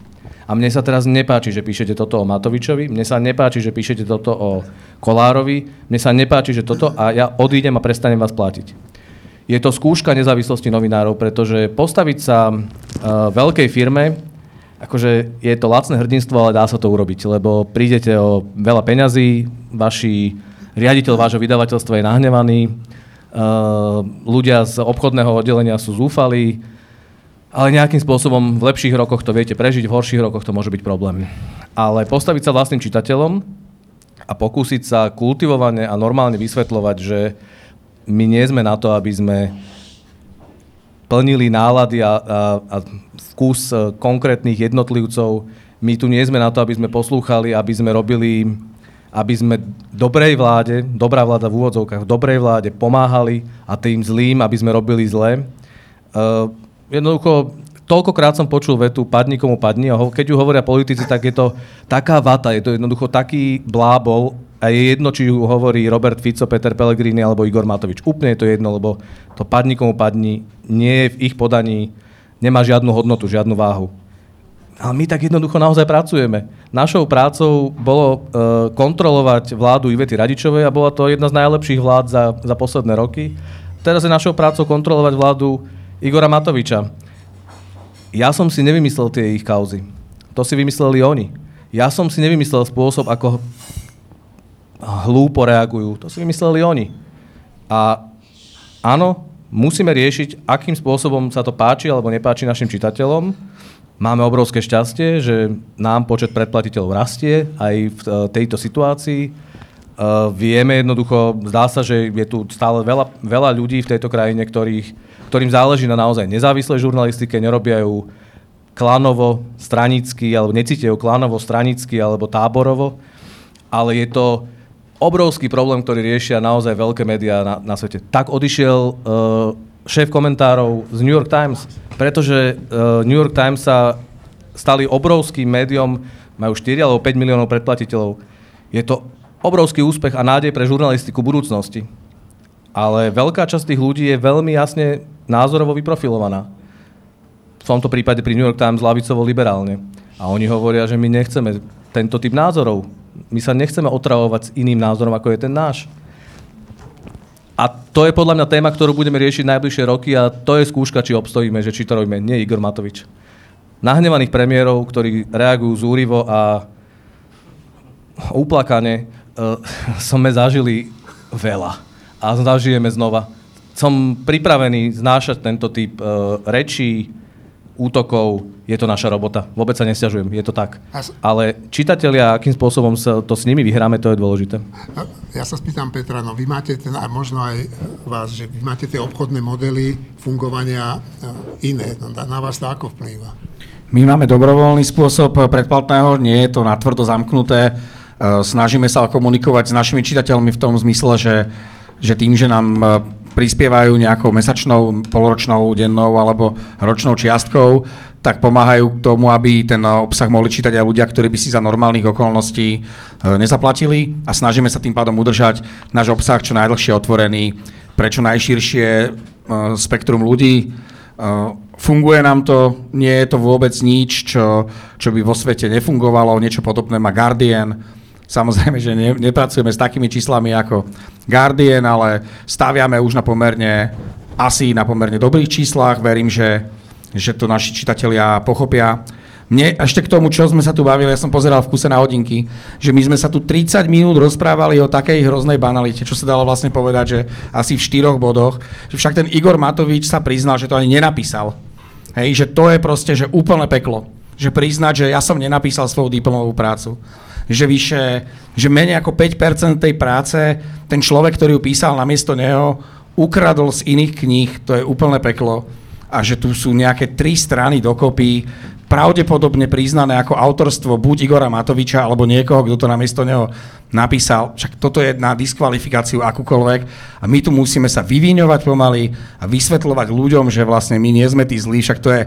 A mne sa teraz nepáči, že píšete toto o Matovičovi, mne sa nepáči, že píšete toto o Kolárovi, mne sa nepáči, že toto a ja odídem a prestanem vás platiť. Je to skúška nezávislosti novinárov, pretože postaviť sa uh, veľkej firme, akože je to lacné hrdinstvo, ale dá sa to urobiť, lebo prídete o veľa peňazí, vaši riaditeľ vášho vydavateľstva je nahnevaný, uh, ľudia z obchodného oddelenia sú zúfalí, ale nejakým spôsobom v lepších rokoch to viete prežiť, v horších rokoch to môže byť problém. Ale postaviť sa vlastným čitateľom a pokúsiť sa kultivovane a normálne vysvetľovať, že my nie sme na to, aby sme plnili nálady a, a, a vkus e, konkrétnych jednotlivcov. My tu nie sme na to, aby sme poslúchali, aby sme robili aby sme dobrej vláde, dobrá vláda v úvodzovkách, dobrej vláde pomáhali a tým zlým, aby sme robili zle. Uh, jednoducho, toľkokrát som počul vetu padni komu padni a ho, keď ju hovoria politici, tak je to taká vata, je to jednoducho taký blábol a je jedno, či ju hovorí Robert Fico, Peter Pellegrini alebo Igor Matovič. Úplne je to jedno, lebo to padni komu padni nie je v ich podaní, nemá žiadnu hodnotu, žiadnu váhu. Ale my tak jednoducho naozaj pracujeme. Našou prácou bolo e, kontrolovať vládu Ivety Radičovej a bola to jedna z najlepších vlád za, za posledné roky. Teraz je našou prácou kontrolovať vládu Igora Matoviča. Ja som si nevymyslel tie ich kauzy. To si vymysleli oni. Ja som si nevymyslel spôsob, ako hlúpo reagujú. To si vymysleli oni. A áno, musíme riešiť, akým spôsobom sa to páči alebo nepáči našim čitateľom Máme obrovské šťastie, že nám počet predplatiteľov rastie aj v e, tejto situácii. Uh, vieme jednoducho, zdá sa, že je tu stále veľa, veľa ľudí v tejto krajine, ktorých, ktorým záleží na naozaj nezávislej žurnalistike, nerobia ju klanovo, stranicky, alebo necítia ju klanovo, stranicky alebo táborovo, ale je to obrovský problém, ktorý riešia naozaj veľké médiá na, na svete. Tak odišiel uh, šéf komentárov z New York Times, pretože uh, New York Times sa stali obrovským médium, majú 4 alebo 5 miliónov predplatiteľov. Je to obrovský úspech a nádej pre žurnalistiku budúcnosti. Ale veľká časť tých ľudí je veľmi jasne názorovo vyprofilovaná. V tomto prípade pri New York Times lavicovo liberálne. A oni hovoria, že my nechceme tento typ názorov. My sa nechceme otravovať s iným názorom, ako je ten náš. A to je podľa mňa téma, ktorú budeme riešiť najbližšie roky a to je skúška, či obstojíme, že či to robíme. Nie Igor Matovič. Nahnevaných premiérov, ktorí reagujú zúrivo a uplakane, uh, sme zažili veľa. A zažijeme znova. Som pripravený znášať tento typ uh, rečí, útokov, je to naša robota. Vôbec sa nestiažujem, je to tak. Ale čitatelia, akým spôsobom sa to s nimi vyhráme, to je dôležité.
Ja sa spýtam Petra, no vy máte ten, a možno aj vás, že vy máte tie obchodné modely fungovania e, iné. No, na vás to ako vplýva?
My máme dobrovoľný spôsob predplatného, nie je to natvrdo zamknuté. E, snažíme sa komunikovať s našimi čitateľmi v tom zmysle, že, že tým, že nám prispievajú nejakou mesačnou, poloročnou, dennou alebo ročnou čiastkou, tak pomáhajú k tomu, aby ten obsah mohli čítať aj ľudia, ktorí by si za normálnych okolností e, nezaplatili a snažíme sa tým pádom udržať náš obsah čo najdlhšie otvorený pre čo najširšie e, spektrum ľudí. E, funguje nám to, nie je to vôbec nič, čo, čo by vo svete nefungovalo, niečo podobné má Guardian. Samozrejme, že ne, nepracujeme s takými číslami ako Guardian, ale staviame už na pomerne, asi na pomerne dobrých číslach. Verím, že, že to naši čitatelia pochopia. Mne ešte k tomu, čo sme sa tu bavili, ja som pozeral v kuse na hodinky, že my sme sa tu 30 minút rozprávali o takej hroznej banalite, čo sa dalo vlastne povedať, že asi v štyroch bodoch, že však ten Igor Matovič sa priznal, že to ani nenapísal. Hej, že to je proste, že úplne peklo. Že priznať, že ja som nenapísal svoju diplomovú prácu. Že vyše, že menej ako 5% tej práce ten človek, ktorý ju písal namiesto neho, ukradol z iných kníh, to je úplne peklo. A že tu sú nejaké tri strany dokopy, pravdepodobne priznané ako autorstvo buď Igora Matoviča alebo niekoho, kto to namiesto neho napísal. Však toto je na diskvalifikáciu akúkoľvek a my tu musíme sa vyvíňovať pomaly a vysvetľovať ľuďom, že vlastne my nie sme tí zlí, však to je,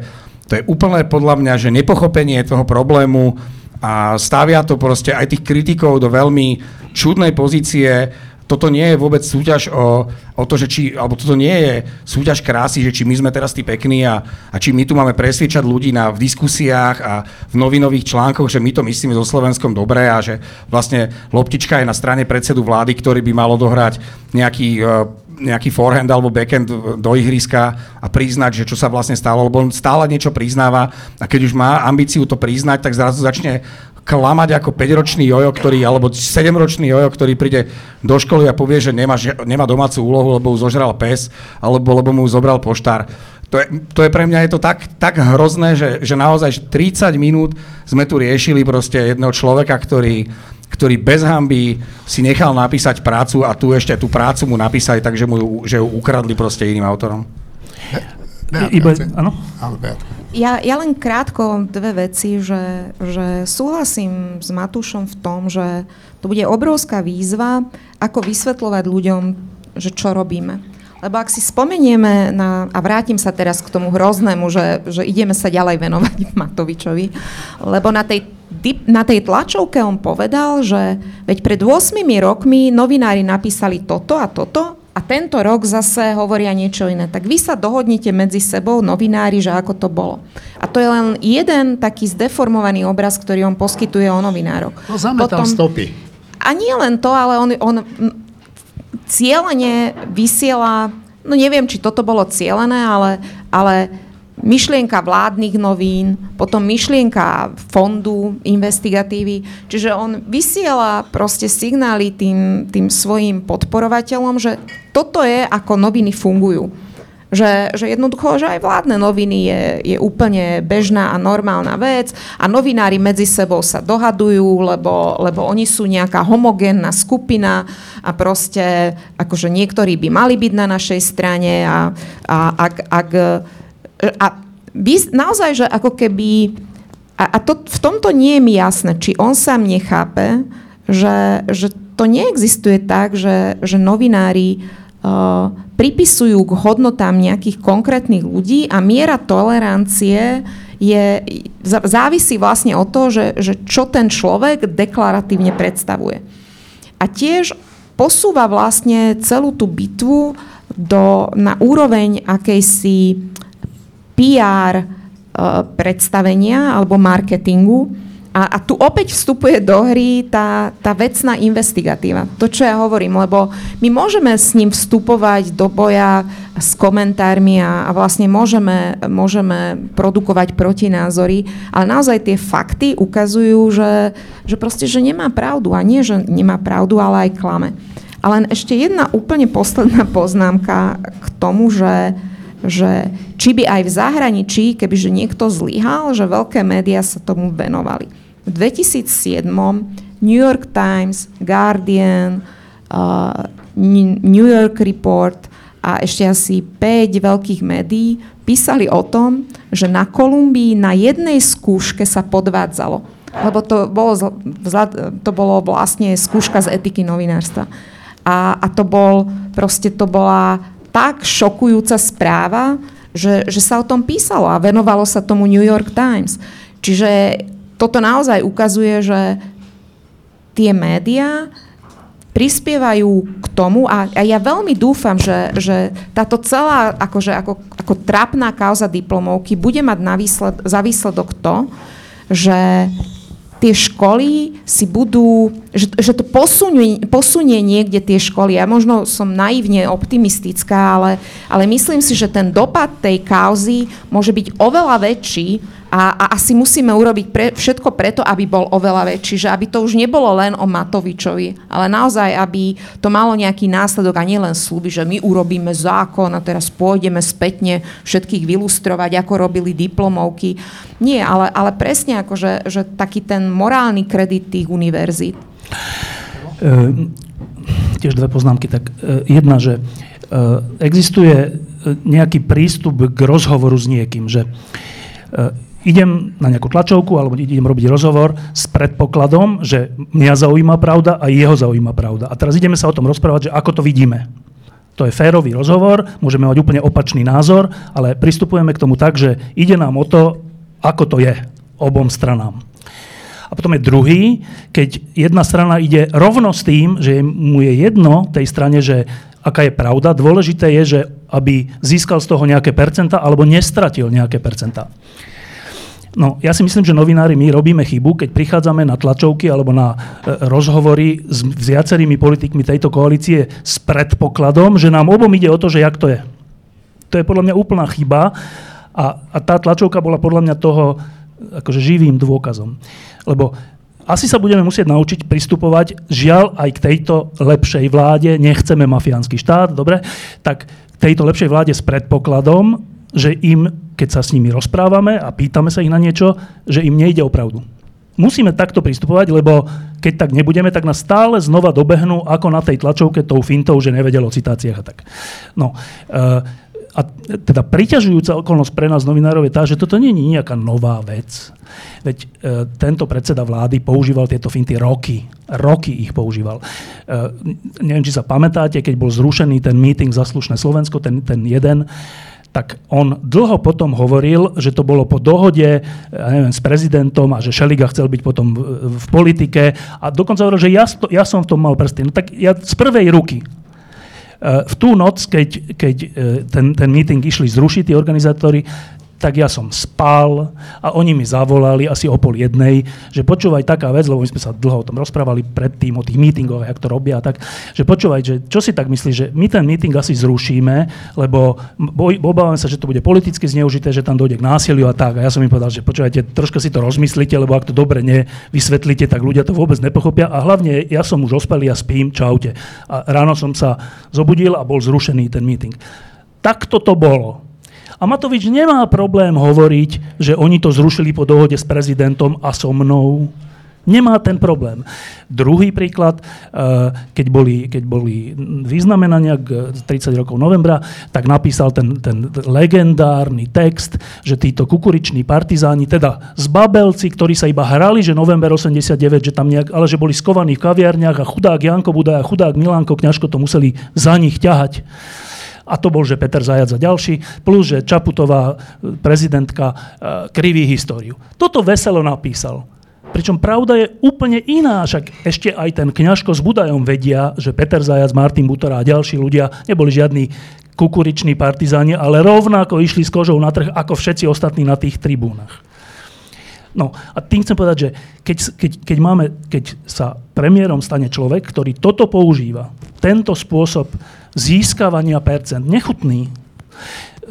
to je úplne podľa mňa, že nepochopenie toho problému a stavia to proste aj tých kritikov do veľmi čudnej pozície, toto nie je vôbec súťaž o, o to, že či, alebo toto nie je súťaž krásy, že či my sme teraz tí pekní a, a či my tu máme presviečať ľudí na, v diskusiách a v novinových článkoch, že my to myslíme so Slovenskom dobre a že vlastne loptička je na strane predsedu vlády, ktorý by malo dohrať nejaký e, nejaký forehand alebo backhand do ihriska a priznať, že čo sa vlastne stalo, lebo on stále niečo priznáva a keď už má ambíciu to priznať, tak zrazu začne klamať ako 5-ročný jojo, ktorý, alebo 7-ročný jojo, ktorý príde do školy a povie, že nemá, že nemá domácu úlohu, lebo už zožral pes, alebo lebo mu zobral poštár. To je, to je pre mňa je to tak, tak hrozné, že, že naozaj že 30 minút sme tu riešili proste jedného človeka, ktorý, ktorý bez hamby si nechal napísať prácu a tu ešte tú prácu mu napísali, takže mu, že ju ukradli proste iným autorom.
Iba, áno?
Ja, ja len krátko dve veci, že, že súhlasím s Matúšom v tom, že to bude obrovská výzva, ako vysvetľovať ľuďom, že čo robíme. Lebo ak si spomenieme na, a vrátim sa teraz k tomu hroznému, že, že ideme sa ďalej venovať Matovičovi, lebo na tej, na tej tlačovke on povedal, že veď pred 8 rokmi novinári napísali toto a toto a tento rok zase hovoria niečo iné. Tak vy sa dohodnite medzi sebou, novinári, že ako to bolo. A to je len jeden taký zdeformovaný obraz, ktorý on poskytuje o novinároch.
No zametal Potom, stopy.
A nie len to, ale on, on cieľene vysiela, no neviem, či toto bolo cieľené, ale, ale myšlienka vládnych novín, potom myšlienka fondu investigatívy. Čiže on vysiela proste signály tým, tým svojim podporovateľom, že toto je, ako noviny fungujú. Že, že jednoducho, že aj vládne noviny je, je úplne bežná a normálna vec a novinári medzi sebou sa dohadujú, lebo, lebo oni sú nejaká homogénna skupina a proste akože niektorí by mali byť na našej strane a, a ak, ak a naozaj, že ako keby... A, a to, v tomto nie je mi jasné, či on sám nechápe, že, že to neexistuje tak, že, že novinári uh, pripisujú k hodnotám nejakých konkrétnych ľudí a miera tolerancie je, závisí vlastne od toho, že, že čo ten človek deklaratívne predstavuje. A tiež posúva vlastne celú tú bitvu do, na úroveň akejsi PR eh, predstavenia alebo marketingu. A, a tu opäť vstupuje do hry tá, tá vecná investigatíva. To, čo ja hovorím, lebo my môžeme s ním vstupovať do boja s komentármi a, a vlastne môžeme, môžeme produkovať protinázory, ale naozaj tie fakty ukazujú, že, že proste, že nemá pravdu. A nie, že nemá pravdu, ale aj klame. A len ešte jedna úplne posledná poznámka k tomu, že že či by aj v zahraničí, kebyže niekto zlyhal, že veľké médiá sa tomu venovali. V 2007 New York Times, Guardian, uh, New York Report a ešte asi 5 veľkých médií písali o tom, že na Kolumbii na jednej skúške sa podvádzalo. Lebo to bolo, to bolo vlastne skúška z etiky novinárstva. A, a to bol, proste to bola tak šokujúca správa, že, že sa o tom písalo a venovalo sa tomu New York Times. Čiže toto naozaj ukazuje, že tie médiá prispievajú k tomu a, a ja veľmi dúfam, že, že táto celá akože, ako, ako trapná kauza diplomovky bude mať na výsled, za výsledok to, že tie školy si budú, že, že to posunie, posunie niekde tie školy. Ja možno som naivne optimistická, ale, ale myslím si, že ten dopad tej kauzy môže byť oveľa väčší a, a asi musíme urobiť pre, všetko preto, aby bol oveľa väčší, že aby to už nebolo len o Matovičovi, ale naozaj, aby to malo nejaký následok a nielen slúby, že my urobíme zákon a teraz pôjdeme spätne všetkých vylustrovať, ako robili diplomovky. Nie, ale, ale presne ako, že, že taký ten morálny kredit tých univerzít. E,
tiež dve poznámky. Tak e, jedna, že e, existuje nejaký prístup k rozhovoru s niekým, že e, idem na nejakú tlačovku alebo idem robiť rozhovor s predpokladom, že mňa zaujíma pravda a jeho zaujíma pravda. A teraz ideme sa o tom rozprávať, že ako to vidíme. To je férový rozhovor, môžeme mať úplne opačný názor, ale pristupujeme k tomu tak, že ide nám o to, ako to je obom stranám. A potom je druhý, keď jedna strana ide rovno s tým, že mu je jedno tej strane, že aká je pravda. Dôležité je, že aby získal z toho nejaké percenta alebo nestratil nejaké percenta. No, ja si myslím, že novinári my robíme chybu, keď prichádzame na tlačovky alebo na e, rozhovory s, viacerými politikmi tejto koalície s predpokladom, že nám obom ide o to, že jak to je. To je podľa mňa úplná chyba a, a tá tlačovka bola podľa mňa toho akože živým dôkazom. Lebo asi sa budeme musieť naučiť pristupovať, žiaľ, aj k tejto lepšej vláde, nechceme mafiánsky štát, dobre, tak tejto lepšej vláde s predpokladom, že im, keď sa s nimi rozprávame a pýtame sa ich na niečo, že im nejde o pravdu. Musíme takto pristupovať, lebo keď tak nebudeme, tak nás stále znova dobehnú ako na tej tlačovke tou fintou, že nevedel o citáciách a tak. No, uh, a teda priťažujúca okolnosť pre nás novinárov je tá, že toto nie je nejaká nová vec. Veď e, tento predseda vlády používal tieto finty roky. Roky ich používal. E, neviem, či sa pamätáte, keď bol zrušený ten meeting za slušné Slovensko, ten, ten jeden, tak on dlho potom hovoril, že to bolo po dohode ja neviem, s prezidentom a že Šeliga chcel byť potom v, v politike a dokonca hovoril, že ja, ja som v tom mal prsty. No tak ja z prvej ruky e, v tú noc, keď, keď e, ten, ten meeting išli zrušiť tí organizátori, tak ja som spal a oni mi zavolali asi o pol jednej, že počúvaj taká vec, lebo my sme sa dlho o tom rozprávali predtým, o tých meetingoch, jak to robia, tak, že počúvaj, že čo si tak myslíš, že my ten meeting asi zrušíme, lebo boj, sa, že to bude politicky zneužité, že tam dojde k násiliu a tak. A ja som im povedal, že počúvajte, troška si to rozmyslíte, lebo ak to dobre nevysvetlíte, tak ľudia to vôbec nepochopia. A hlavne ja som už ospelý a spím, čaute. A ráno som sa zobudil a bol zrušený ten meeting. Takto to bolo. A Matovič nemá problém hovoriť, že oni to zrušili po dohode s prezidentom a so mnou. Nemá ten problém. Druhý príklad, eh, keď boli, keď boli vyznamenania k 30 rokov novembra, tak napísal ten, ten legendárny text, že títo kukuriční partizáni, teda zbabelci, ktorí sa iba hrali, že november 89, že tam nejak, ale že boli skovaní v kaviarniach a chudák Janko Budaj a chudák Milánko Kňažko to museli za nich ťahať a to bol, že Peter Zajac a ďalší, plus, že Čaputová e, prezidentka e, kriví históriu. Toto veselo napísal. Pričom pravda je úplne iná, však ešte aj ten kňažko s Budajom vedia, že Peter Zajac, Martin Butora a ďalší ľudia neboli žiadni kukuriční partizáni, ale rovnako išli s kožou na trh ako všetci ostatní na tých tribúnach. No a tým chcem povedať, že keď, keď, keď, máme, keď sa premiérom stane človek, ktorý toto používa, tento spôsob získavania percent, nechutný,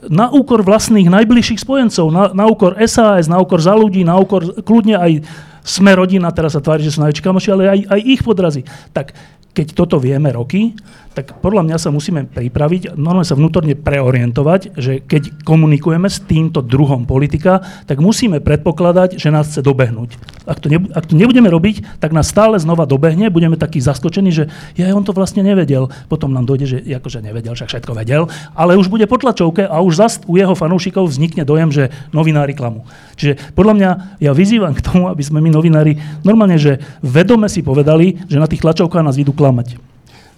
na úkor vlastných najbližších spojencov, na, na úkor SAS, na úkor za ľudí, na úkor kľudne aj sme rodina, teraz sa tvári, že sú najväčší kamoši, ale aj, aj ich podrazí. Tak keď toto vieme roky, tak podľa mňa sa musíme pripraviť, normálne sa vnútorne preorientovať, že keď komunikujeme s týmto druhom politika, tak musíme predpokladať, že nás chce dobehnúť. Ak to, nebu- ak to nebudeme robiť, tak nás stále znova dobehne, budeme takí zaskočení, že ja on to vlastne nevedel. Potom nám dojde, že akože nevedel, však všetko vedel, ale už bude potlačovke a už zase u jeho fanúšikov vznikne dojem, že novinári klamu. Čiže podľa mňa ja vyzývam k tomu, aby sme my novinári normálne, že vedome si povedali, že na tých tlačovkách nás idú klamať.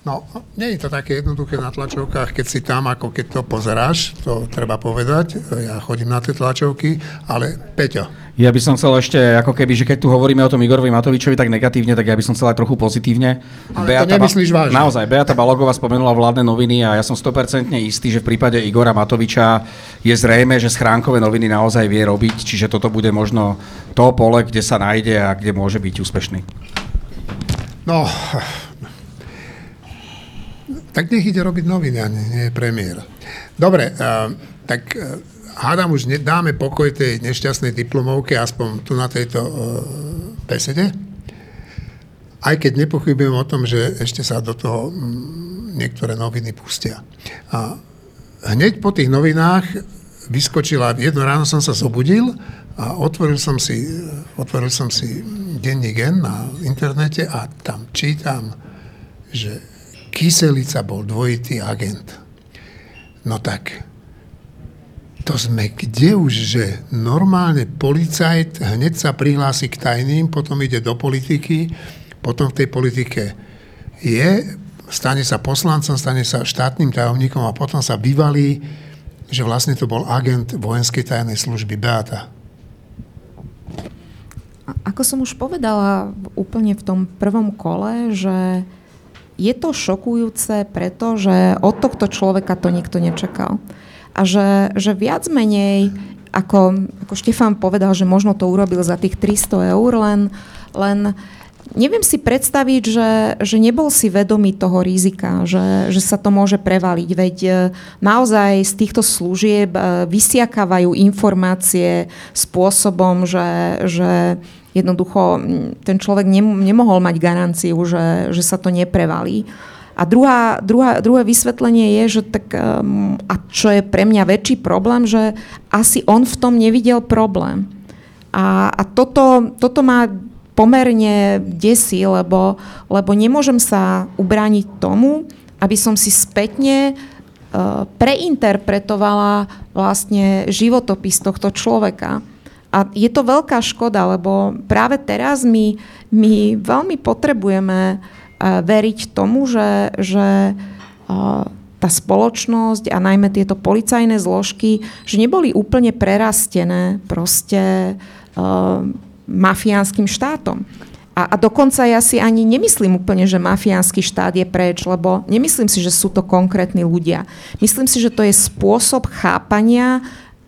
No, nie je to také jednoduché na tlačovkách, keď si tam, ako keď to pozeráš, to treba povedať. Ja chodím na tie tlačovky, ale Peťo.
Ja by som chcel ešte, ako keby, že keď tu hovoríme o tom Igorovi Matovičovi tak negatívne, tak ja by som chcel aj trochu pozitívne.
Ale Beata to nemyslíš vážne.
Naozaj, Beata Balogová spomenula vládne noviny a ja som 100% istý, že v prípade Igora Matoviča je zrejme, že schránkové noviny naozaj vie robiť, čiže toto bude možno to pole, kde sa nájde a kde môže byť úspešný.
No, tak nech ide robiť noviny a nie, nie premiér. Dobre, uh, tak uh, hádam už ne, dáme pokoj tej nešťastnej diplomovke, aspoň tu na tejto uh, besede. Aj keď nepochybujem o tom, že ešte sa do toho um, niektoré noviny pustia. A hneď po tých novinách vyskočila, jedno ráno som sa zobudil a otvoril som si, otvoril som si denník N na internete a tam čítam, že Kyselica bol dvojitý agent. No tak, to sme kde už, že normálne policajt hneď sa prihlási k tajným, potom ide do politiky, potom v tej politike je, stane sa poslancom, stane sa štátnym tajomníkom a potom sa vyvalí, že vlastne to bol agent vojenskej tajnej služby Beata.
Ako som už povedala úplne v tom prvom kole, že je to šokujúce, pretože od tohto človeka to nikto nečakal. A že, že viac menej, ako, ako Štefan povedal, že možno to urobil za tých 300 eur, len, len neviem si predstaviť, že, že nebol si vedomý toho rizika, že, že sa to môže prevaliť. Veď e, naozaj z týchto služieb e, vysiakávajú informácie spôsobom, že, že Jednoducho ten človek nemohol mať garanciu, že, že sa to neprevalí. A druhá, druhá, druhé vysvetlenie je, že tak, um, a čo je pre mňa väčší problém, že asi on v tom nevidel problém. A, a toto, toto má pomerne desí, lebo, lebo nemôžem sa ubrániť tomu, aby som si spätne uh, preinterpretovala vlastne životopis tohto človeka. A je to veľká škoda, lebo práve teraz my, my veľmi potrebujeme uh, veriť tomu, že, že uh, tá spoločnosť a najmä tieto policajné zložky, že neboli úplne prerastené proste uh, mafiánskym štátom. A, a dokonca ja si ani nemyslím úplne, že mafiánsky štát je preč, lebo nemyslím si, že sú to konkrétni ľudia. Myslím si, že to je spôsob chápania,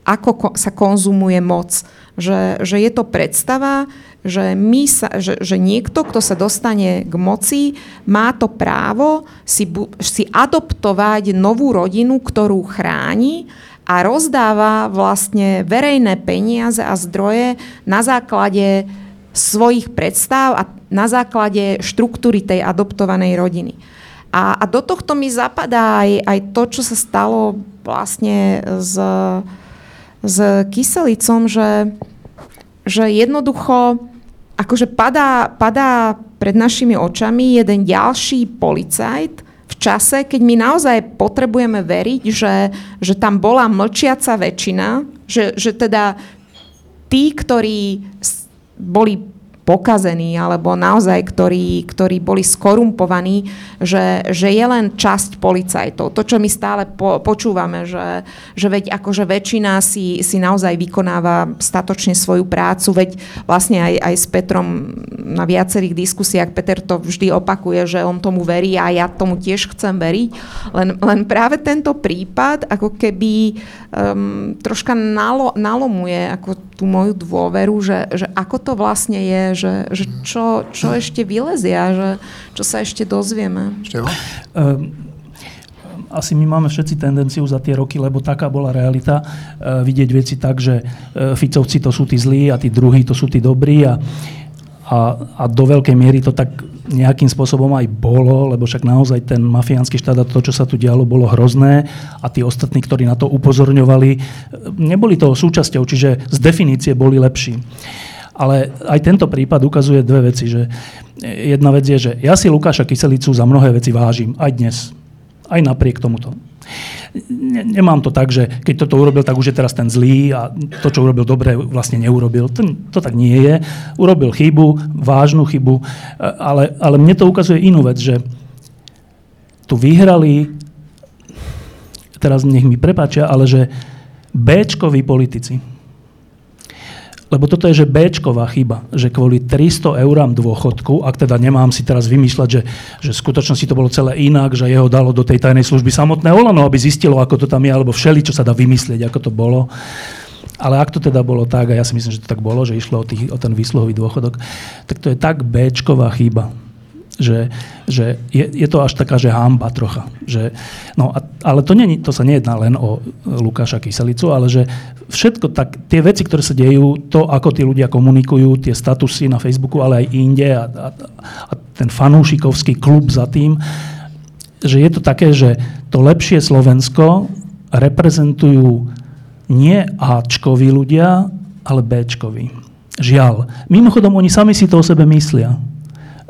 ako sa konzumuje moc že, že je to predstava, že, my sa, že, že niekto, kto sa dostane k moci, má to právo si, si adoptovať novú rodinu, ktorú chráni a rozdáva vlastne verejné peniaze a zdroje na základe svojich predstav a na základe štruktúry tej adoptovanej rodiny. A, a do tohto mi zapadá aj, aj to, čo sa stalo vlastne s s kyselicom, že, že jednoducho akože padá, padá pred našimi očami jeden ďalší policajt v čase, keď my naozaj potrebujeme veriť, že, že tam bola mlčiaca väčšina, že, že teda tí, ktorí boli pokazení alebo naozaj, ktorí, ktorí boli skorumpovaní, že, že je len časť policajtov. To, čo my stále po, počúvame, že, že veď akože väčšina si, si naozaj vykonáva statočne svoju prácu, veď vlastne aj, aj s Petrom na viacerých diskusiách Peter to vždy opakuje, že on tomu verí a ja tomu tiež chcem veriť. Len, len práve tento prípad ako keby um, troška nalo, nalomuje ako tú moju dôveru, že, že ako to vlastne je, že, že čo, čo ešte vylezia, že čo sa ešte dozvieme.
Um, asi my máme všetci tendenciu za tie roky, lebo taká bola realita, uh, vidieť veci tak, že uh, Ficovci to sú tí zlí a tí druhí to sú tí dobrí a, a, a do veľkej miery to tak nejakým spôsobom aj bolo, lebo však naozaj ten mafiánsky štát a to, čo sa tu dialo, bolo hrozné a tí ostatní, ktorí na to upozorňovali, neboli toho súčasťou, čiže z definície boli lepší. Ale aj tento prípad ukazuje dve veci. Že jedna vec je, že ja si Lukáša Kyselicu za mnohé veci vážim, aj dnes. Aj napriek tomuto. Nemám to tak, že keď toto urobil, tak už je teraz ten zlý a to, čo urobil dobre, vlastne neurobil. To, to tak nie je. Urobil chybu, vážnu chybu, ale, ale mne to ukazuje inú vec, že tu vyhrali, teraz nech mi prepáčia, ale že Bčkoví politici. Lebo toto je, že Bčková chyba, že kvôli 300 eurám dôchodku, ak teda nemám si teraz vymýšľať, že, že v skutočnosti to bolo celé inak, že jeho dalo do tej tajnej služby samotné Olano, aby zistilo, ako to tam je, alebo všeli, čo sa dá vymyslieť, ako to bolo. Ale ak to teda bolo tak, a ja si myslím, že to tak bolo, že išlo o, tých, o ten výsluhový dôchodok, tak to je tak Bčková chyba, že, že je, je to až taká, že hamba trocha. Že, no a, ale to, nie, to sa nejedná len o Lukáša Kyselicu, ale že všetko tak, tie veci, ktoré sa dejú, to, ako tí ľudia komunikujú, tie statusy na Facebooku, ale aj inde a, a, a ten fanúšikovský klub za tým, že je to také, že to lepšie Slovensko reprezentujú nie Ačkoví ľudia, ale Bčkoví. Žiaľ. Mimochodom, oni sami si to o sebe myslia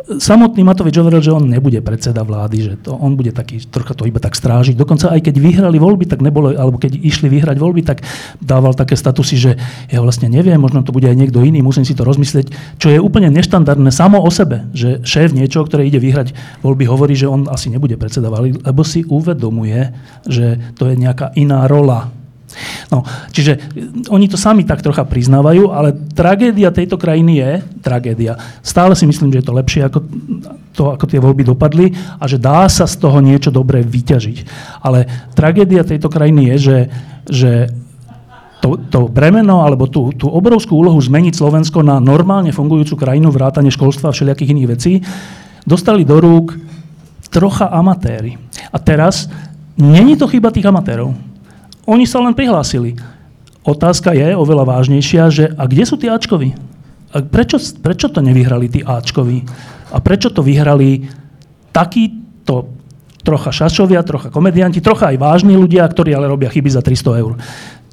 samotný Matovič hovoril, že on nebude predseda vlády, že to, on bude taký, trocha to iba tak strážiť. Dokonca aj keď vyhrali voľby, tak nebolo, alebo keď išli vyhrať voľby, tak dával také statusy, že ja vlastne neviem, možno to bude aj niekto iný, musím si to rozmyslieť, čo je úplne neštandardné samo o sebe, že šéf niečo, ktoré ide vyhrať voľby, hovorí, že on asi nebude predseda vlády, lebo si uvedomuje, že to je nejaká iná rola No, čiže oni to sami tak trocha priznávajú, ale tragédia tejto krajiny je, tragédia, stále si myslím, že je to lepšie ako to, ako tie voľby dopadli a že dá sa z toho niečo dobré vyťažiť. Ale tragédia tejto krajiny je, že, že to, to bremeno alebo tú, tú obrovskú úlohu zmeniť Slovensko na normálne fungujúcu krajinu, vrátane školstva a všelijakých iných vecí, dostali do rúk trocha amatéry. A teraz není to chyba tých amatérov. Oni sa len prihlásili. Otázka je oveľa vážnejšia, že a kde sú tí Ačkovi? A prečo, prečo to nevyhrali tí Ačkovi? A prečo to vyhrali takíto trocha šašovia, trocha komedianti, trocha aj vážni ľudia, ktorí ale robia chyby za 300 eur?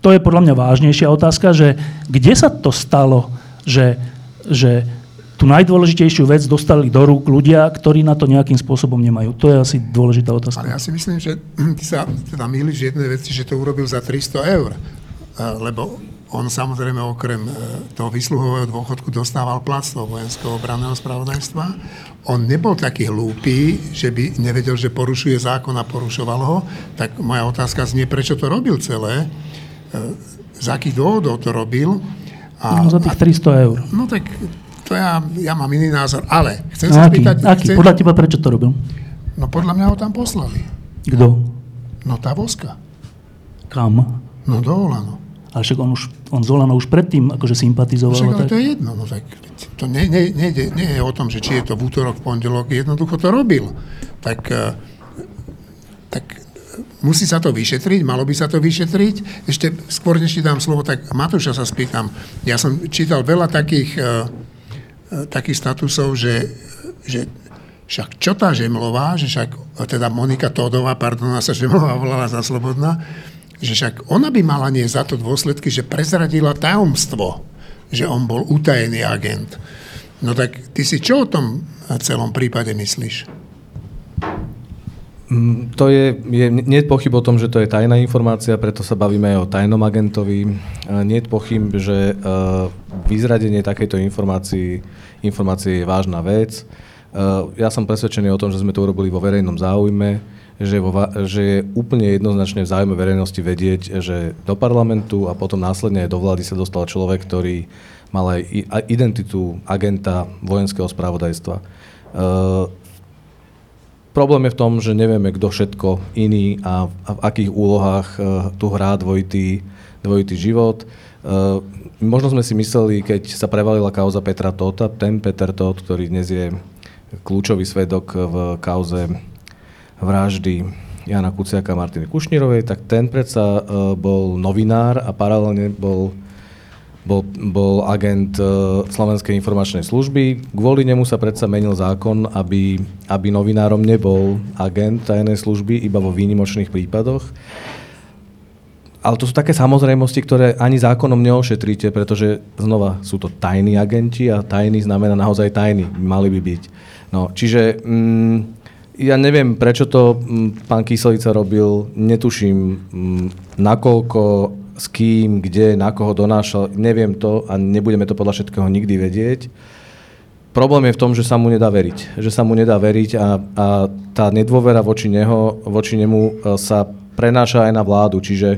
To je podľa mňa vážnejšia otázka, že kde sa to stalo, že, že tú najdôležitejšiu vec dostali do rúk ľudia, ktorí na to nejakým spôsobom nemajú. To je asi dôležitá otázka.
Ale ja si myslím, že ty sa teda mýliš jednej veci, že to urobil za 300 eur. Lebo on samozrejme okrem e, toho vysluhového dôchodku dostával plat z toho vojenského obranného spravodajstva. On nebol taký hlúpy, že by nevedel, že porušuje zákon a porušoval ho. Tak moja otázka znie, prečo to robil celé, e, z akých dôvodov to robil.
A, no za tých 300 eur.
No tak to ja, ja mám iný názor, ale chcem
no,
sa
aký,
spýtať...
Aký?
Chcem,
Podľa teba prečo to robil?
No podľa mňa ho tam poslali.
Kto?
No tá voska.
Kam?
No do Olano.
Ale však on, už, on z Olano už predtým akože sympatizoval.
Však, ale
tak...
to je jedno. No, tak, to nie, nie, nie, nie je o tom, že či je to v útorok, v pondelok, jednoducho to robil. Tak, eh, tak musí sa to vyšetriť, malo by sa to vyšetriť. Ešte skôr, než ti dám slovo, tak Matúša sa spýtam. Ja som čítal veľa takých uh, takých statusov, že, že však čo tá Žemlová, že však, teda Monika Tódová, pardon, sa Žemlová volala za Slobodná, že však ona by mala nie za to dôsledky, že prezradila tajomstvo, že on bol utajený agent. No tak ty si čo o tom celom prípade myslíš?
Mm, to je, je, nie je pochyb o tom, že to je tajná informácia, preto sa bavíme aj o tajnom agentovi. Nie je pochyb, že uh, vyzradenie takejto informácii, informácie je vážna vec. Uh, ja som presvedčený o tom, že sme to urobili vo verejnom záujme, že, vo, že je úplne jednoznačne v záujme verejnosti vedieť, že do parlamentu a potom následne aj do vlády sa dostal človek, ktorý mal aj identitu agenta vojenského spravodajstva. Problém je v tom, že nevieme, kto všetko iný a, v akých úlohách uh, tu hrá dvojitý, dvojitý život. Uh, možno sme si mysleli, keď sa prevalila kauza Petra Tota, ten Peter Tot, ktorý dnes je kľúčový svedok v kauze vraždy Jana Kuciaka a Martiny Kušnírovej, tak ten predsa uh, bol novinár a paralelne bol bol, bol agent uh, Slovenskej informačnej služby. Kvôli nemu sa predsa menil zákon, aby, aby novinárom nebol agent tajnej služby iba vo výnimočných prípadoch. Ale to sú také samozrejmosti, ktoré ani zákonom neošetríte, pretože znova sú to tajní agenti a tajný znamená naozaj tajný, mali by byť. No, čiže mm, ja neviem, prečo to mm, pán Kyselica robil, netuším, mm, nakoľko s kým, kde, na koho donášal, neviem to a nebudeme to podľa všetkého nikdy vedieť. problém je v tom, že sa mu nedá veriť. Že sa mu nedá veriť a, a tá nedôvera voči, neho, voči nemu e, sa prenáša aj na vládu. Čiže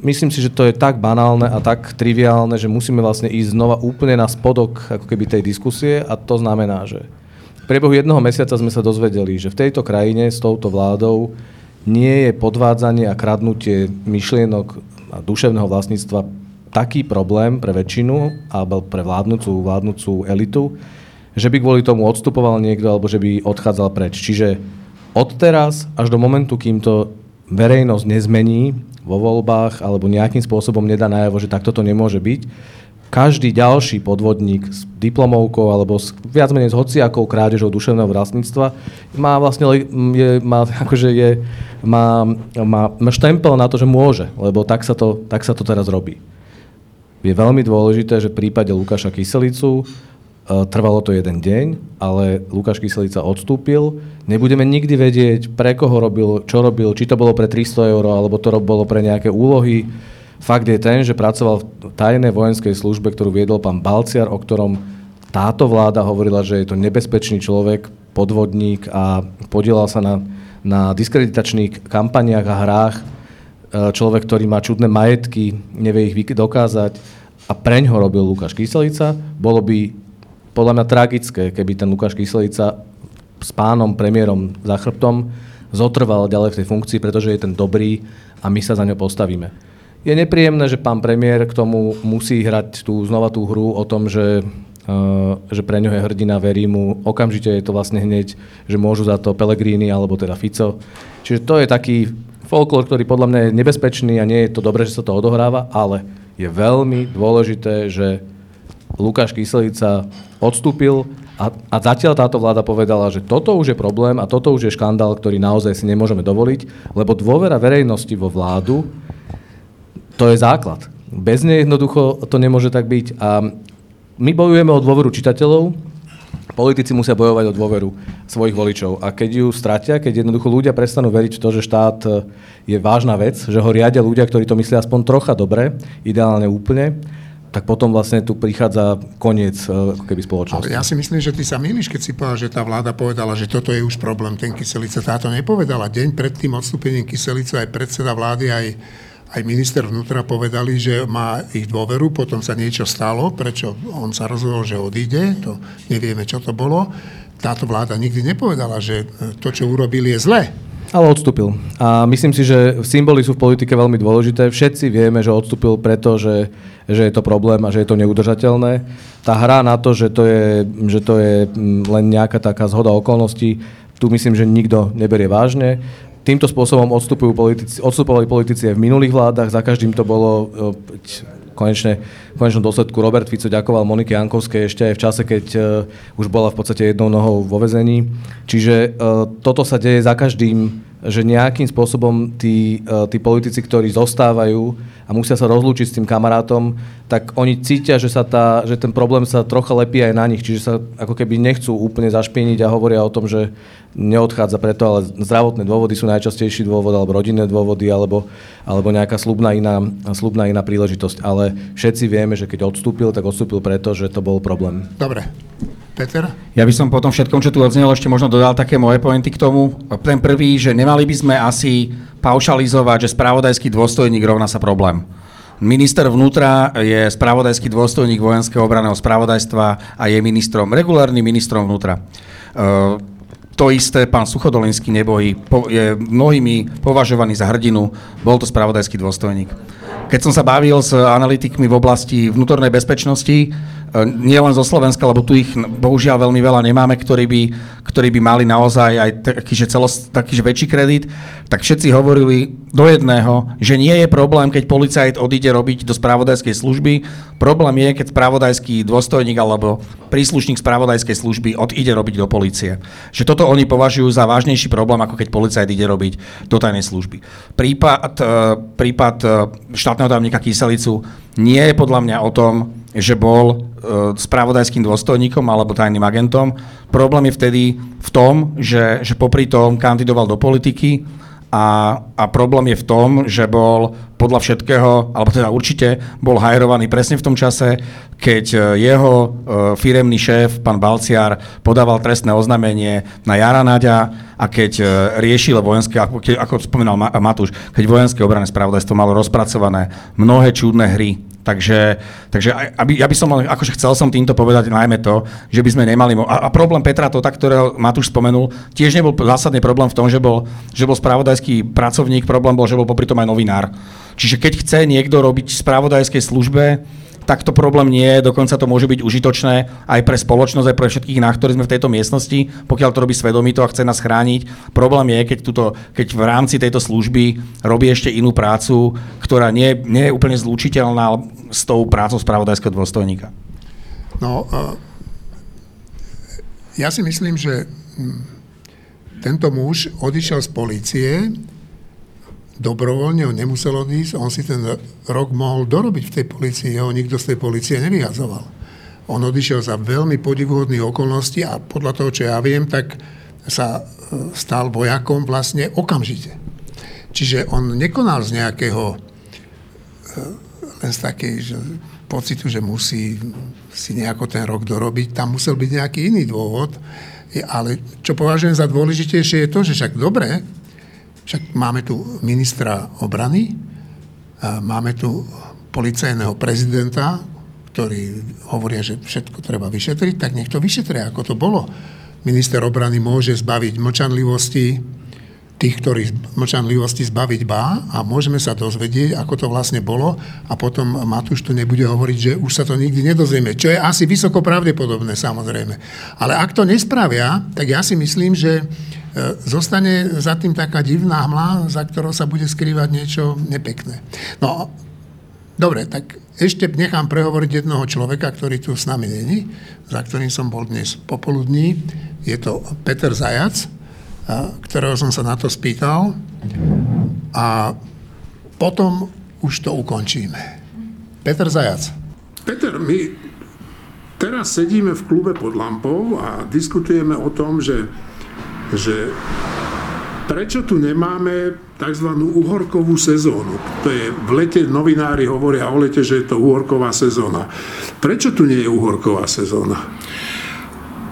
myslím si, že to je tak banálne a tak triviálne, že musíme vlastne ísť znova úplne na spodok ako keby tej diskusie a to znamená, že v priebehu jedného mesiaca sme sa dozvedeli, že v tejto krajine s touto vládou nie je podvádzanie a kradnutie myšlienok duševného vlastníctva taký problém pre väčšinu alebo pre vládnúcu, vládnúcu elitu, že by kvôli tomu odstupoval niekto alebo že by odchádzal preč. Čiže od teraz až do momentu, kým to verejnosť nezmení vo voľbách alebo nejakým spôsobom nedá najavo, že takto to nemôže byť, každý ďalší podvodník s diplomovkou alebo s, viac menej s hociakou krádežou duševného vlastníctva má vlastne je, má, akože je, má, má, má štempel na to, že môže, lebo tak sa to, tak sa to teraz robí. Je veľmi dôležité, že v prípade Lukáša Kyselicu Eh, trvalo to jeden deň, ale Lukáš Kyselica odstúpil. Nebudeme nikdy vedieť, pre koho robil, čo robil, či to bolo pre 300 eur, alebo to bolo pre nejaké úlohy. Fakt je ten, že pracoval v tajnej vojenskej službe, ktorú viedol pán Balciar, o ktorom táto vláda hovorila, že je to nebezpečný človek, podvodník a podielal sa na, na diskreditačných kampaniách a hrách. Eh, človek, ktorý má čudné majetky, nevie ich dokázať a preň ho robil Lukáš Kyselica. Bolo by podľa mňa tragické, keby ten Lukáš Kyselica s pánom premiérom za chrbtom zotrval ďalej v tej funkcii, pretože je ten dobrý a my sa za ňo postavíme. Je nepríjemné, že pán premiér k tomu musí hrať tú, znova tú hru o tom, že, uh, že pre ňo je hrdina, verí mu. Okamžite je to vlastne hneď, že môžu za to Pelegrini alebo teda Fico. Čiže to je taký folklór, ktorý podľa mňa je nebezpečný a nie je to dobré, že sa to odohráva, ale je veľmi dôležité, že Lukáš Kyselica odstúpil a, a zatiaľ táto vláda povedala, že toto už je problém a toto už je škandál, ktorý naozaj si nemôžeme dovoliť, lebo dôvera verejnosti vo vládu, to je základ. Bez nej jednoducho to nemôže tak byť. A my bojujeme o dôveru čitateľov, politici musia bojovať o dôveru svojich voličov. A keď ju stratia, keď jednoducho ľudia prestanú veriť v to, že štát je vážna vec, že ho riadia ľudia, ktorí to myslia aspoň trocha dobre, ideálne úplne, tak potom vlastne tu prichádza koniec e, keby spoločnosti.
Ale ja si myslím, že ty sa milíš, keď si povedal, že tá vláda povedala, že toto je už problém, ten Kyselica. Táto nepovedala. Deň pred tým odstúpením Kyselica aj predseda vlády, aj, aj minister vnútra povedali, že má ich dôveru, potom sa niečo stalo, prečo on sa rozhodol, že odíde, to nevieme, čo to bolo. Táto vláda nikdy nepovedala, že to, čo urobili, je zle.
Ale odstúpil. A myslím si, že symboly sú v politike veľmi dôležité. Všetci vieme, že odstúpil preto, že, že je to problém a že je to neudržateľné. Tá hra na to, že to je, že to je mm, len nejaká taká zhoda okolností, tu myslím, že nikto neberie vážne. Týmto spôsobom odstupujú politici, odstupovali politici aj v minulých vládach, za každým to bolo konečne, v konečnom dôsledku Robert Fico ďakoval Monike Jankovskej ešte aj v čase, keď uh, už bola v podstate jednou nohou vo vezení. Čiže uh, toto sa deje za každým že nejakým spôsobom tí, e, tí politici, ktorí zostávajú a musia sa rozlúčiť s tým kamarátom, tak oni cítia, že, sa tá, že ten problém sa trocha lepí aj na nich, čiže sa ako keby nechcú úplne zašpieniť a hovoria o tom, že neodchádza preto, ale zdravotné dôvody sú najčastejší dôvod, alebo rodinné dôvody, alebo, alebo nejaká slubná iná, slubná iná príležitosť. Ale všetci vieme, že keď odstúpil, tak odstúpil preto, že to bol problém.
Dobre. Peter?
Ja by som po tom všetkom, čo tu odznelo, ešte možno dodal také moje pointy k tomu. Ten prvý, že nemali by sme asi paušalizovať, že spravodajský dôstojník rovná sa problém. Minister vnútra je spravodajský dôstojník vojenského obraného spravodajstva a je ministrom, regulárnym ministrom vnútra. Uh, to isté pán Suchodolinský nebojí, po, je mnohými považovaný za hrdinu, bol to spravodajský dôstojník. Keď som sa bavil s analytikmi v oblasti vnútornej bezpečnosti, nie len zo Slovenska, lebo tu ich bohužiaľ veľmi veľa nemáme, ktorí by, ktorí by mali naozaj aj taký, že, celos, taký, že väčší kredit, tak všetci hovorili do jedného, že nie je problém, keď policajt odíde robiť do spravodajskej služby. Problém je, keď spravodajský dôstojník alebo príslušník spravodajskej služby odíde robiť do policie. Že toto oni považujú za vážnejší problém, ako keď policajt ide robiť do tajnej služby. Prípad, e, prípad e, štátneho tajomníka Kyselicu nie je podľa mňa o tom, že bol uh, spravodajským dôstojníkom alebo tajným agentom. Problém je vtedy v tom, že, že popri tom kandidoval do politiky a, a problém je v tom, že bol podľa všetkého, alebo teda určite bol hajrovaný presne v tom čase, keď e, jeho e, firemný šéf, pán Balciar, podával trestné oznámenie na Jara Naďa a keď e, riešil vojenské, ako, spomínal Matúš, keď vojenské obrané spravodajstvo malo rozpracované mnohé čudné hry Takže, takže aby, ja by som, akože chcel som týmto povedať najmä to, že by sme nemali... A, a problém Petra Tota, ktorého Matúš spomenul, tiež nebol zásadný problém v tom, že bol, že bol spravodajský pracovník, problém bol, že bol popri tom aj novinár. Čiže keď chce niekto robiť v spravodajskej službe, tak to problém nie je, dokonca to môže byť užitočné aj pre spoločnosť, aj pre všetkých nás, ktorí sme v tejto miestnosti, pokiaľ to robí svedomito a chce nás chrániť. Problém je, keď, tuto, keď v rámci tejto služby robí ešte inú prácu, ktorá nie, nie je úplne zlúčiteľná s tou prácou spravodajského dôstojníka.
No, ja si myslím, že hm, tento muž odišiel z policie, dobrovoľne, on nemusel odísť, on si ten rok mohol dorobiť v tej policii, jeho nikto z tej policie nevyhazoval. On odišiel za veľmi podivuhodných okolností a podľa toho, čo ja viem, tak sa e, stal vojakom vlastne okamžite. Čiže on nekonal z nejakého e, len z takej že pocitu, že musí si nejako ten rok dorobiť. Tam musel byť nejaký iný dôvod. Ale čo považujem za dôležitejšie je to, že však dobre, však máme tu ministra obrany, máme tu policajného prezidenta, ktorí hovoria, že všetko treba vyšetriť, tak nech to vyšetria, ako to bolo. Minister obrany môže zbaviť mlčanlivosti tých, ktorí mlčanlivosti zbaviť bá a môžeme sa dozvedieť, ako to vlastne bolo a potom Matúš tu nebude hovoriť, že už sa to nikdy nedozvieme, čo je asi vysoko pravdepodobné samozrejme. Ale ak to nespravia, tak ja si myslím, že zostane za tým taká divná hmla, za ktorou sa bude skrývať niečo nepekné. No, dobre, tak ešte nechám prehovoriť jednoho človeka, ktorý tu s nami není, za ktorým som bol dnes popoludní. Je to Peter Zajac, e, ktorého som sa na to spýtal. A potom už to ukončíme. Peter Zajac.
Peter, my teraz sedíme v klube pod lampou a diskutujeme o tom, že že prečo tu nemáme tzv. uhorkovú sezónu. To je v lete novinári hovoria o lete, že je to uhorková sezóna. Prečo tu nie je uhorková sezóna?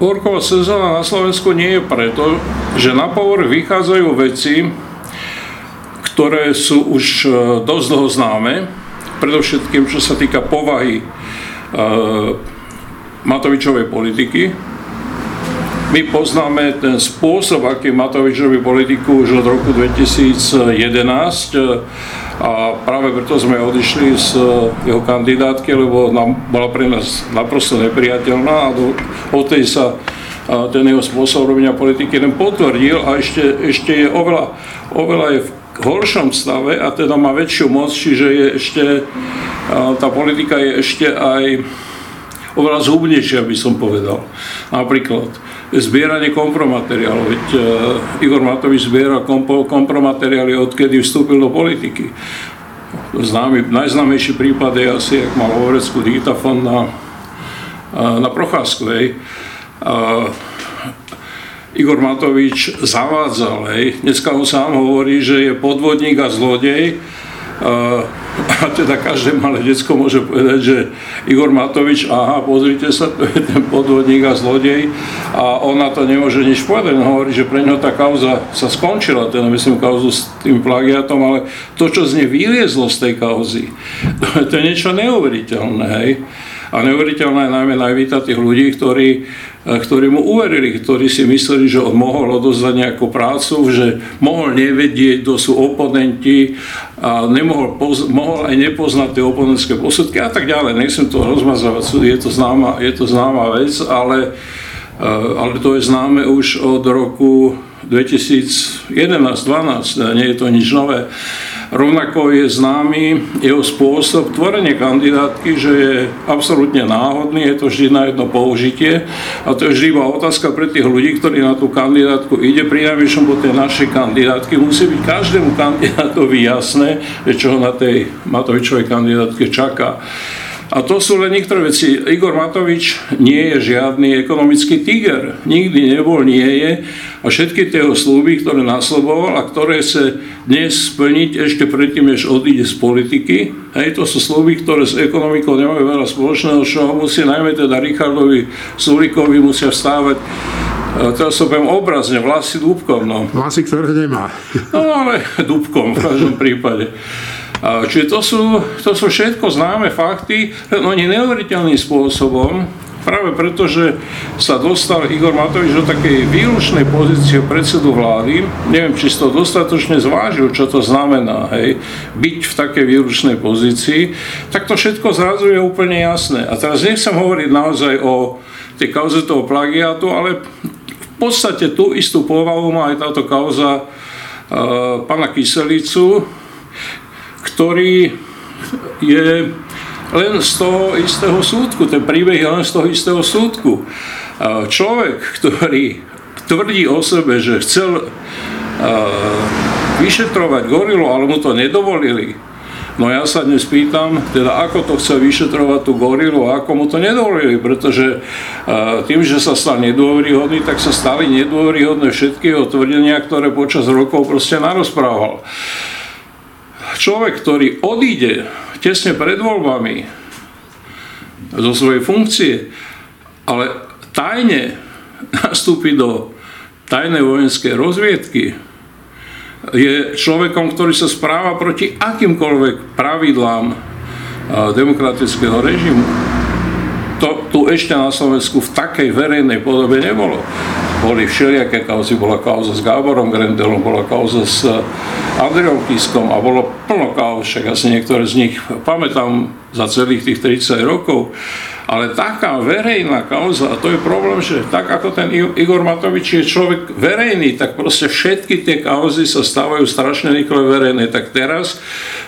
Uhorková sezóna na Slovensku nie je preto, že na povrch vychádzajú veci, ktoré sú už e, dosť dlho známe, predovšetkým čo sa týka povahy e, Matovičovej politiky, my poznáme ten spôsob, aký Matovič robí politiku už od roku 2011 a práve preto sme odišli z jeho kandidátky, lebo nám bola pre nás naprosto nepriateľná a do, od tej sa ten jeho spôsob robenia politiky len potvrdil a ešte, ešte je oveľa, oveľa je v horšom stave a teda má väčšiu moc, čiže je ešte, tá politika je ešte aj oveľa zhubnejšia, by som povedal. Napríklad, zbieranie kompromateriálov. Veď uh, Igor Matovič zbiera kompo, kompromateriály, odkedy vstúpil do politiky. Známy, najznámejší prípad je asi, ak mal hovoreckú diktafon na, uh, na Procházkovej. Uh, Igor Matovič zavádzal, hej. Dneska on sám hovorí, že je podvodník a zlodej, a teda každé malé detsko môže povedať, že Igor Matovič, aha, pozrite sa, to je ten podvodník a zlodej a on na to nemôže nič povedať. On hovorí, že pre neho tá kauza sa skončila, teda myslím kauzu s tým plagiatom, ale to, čo z nej vyliezlo z tej kauzy, to je niečo neuveriteľné, hej. A neuveriteľné najmä najvíta tých ľudí, ktorí ktorí mu uverili, ktorí si mysleli, že on mohol odozdať nejakú prácu, že mohol nevedieť, kto sú oponenti a nemohol, mohol aj nepoznať tie oponentské posudky a tak ďalej. Nechcem to rozmazávať, je to známa, je to známa vec, ale, ale to je známe už od roku 2011-2012, nie je to nič nové. Rovnako je známy jeho spôsob tvorenia kandidátky, že je absolútne náhodný, je to vždy na jedno použitie a to je vždy iba otázka pre tých ľudí, ktorí na tú kandidátku ide. Pri najvyššom po tej našej kandidátky musí byť každému kandidátovi jasné, že čo ho na tej Matovičovej kandidátke čaká. A to sú len niektoré veci. Igor Matovič nie je žiadny ekonomický tiger. Nikdy nebol, nie je. A všetky tie slúby, ktoré nasloboval a ktoré sa dnes splniť ešte predtým, než odíde z politiky, hej, to sú slúby, ktoré s ekonomikou nemajú veľa spoločného, čo musí najmä teda Richardovi Sulikovi musia vstávať teraz sa poviem obrazne, vlasy dúbkom. No.
Vlasy, ktoré nemá.
No ale dúbkom v každom prípade. Čiže to sú, to sú všetko známe fakty, len oni neuveriteľným spôsobom, práve preto, že sa dostal Igor Matovič do takej výlučnej pozície predsedu vlády, neviem, či si to dostatočne zvážil, čo to znamená, hej, byť v takej výlučnej pozícii, tak to všetko zrazu je úplne jasné. A teraz nechcem hovoriť naozaj o tej kauze toho plagiátu, ale v podstate tú istú povahu má aj táto kauza uh, pána Kyselicu, ktorý je len z toho istého súdku. Ten príbeh je len z toho istého súdku. Človek, ktorý tvrdí o sebe, že chcel vyšetrovať gorilu, ale mu to nedovolili, No ja sa dnes pýtam, teda ako to chce vyšetrovať tú gorilu a ako mu to nedovolili, pretože tým, že sa stal nedôveryhodný, tak sa stali nedôveryhodné všetky tvrdenia, ktoré počas rokov proste narozprával človek, ktorý odíde tesne pred voľbami zo svojej funkcie, ale tajne nastúpi do tajnej vojenskej rozviedky, je človekom, ktorý sa správa proti akýmkoľvek pravidlám demokratického režimu. To tu ešte na Slovensku v takej verejnej podobe nebolo boli všelijaké kauzy, bola kauza s Gáborom Grendelom, bola kauza s eh, Andreom Kiskom a bolo plno kauz, však asi niektoré z nich pamätám za celých tých 30 rokov. Ale taká verejná kauza, a to je problém, že tak ako ten Igor Matovič je človek verejný, tak proste všetky tie kauzy sa stávajú strašne rýchle verejné. Tak teraz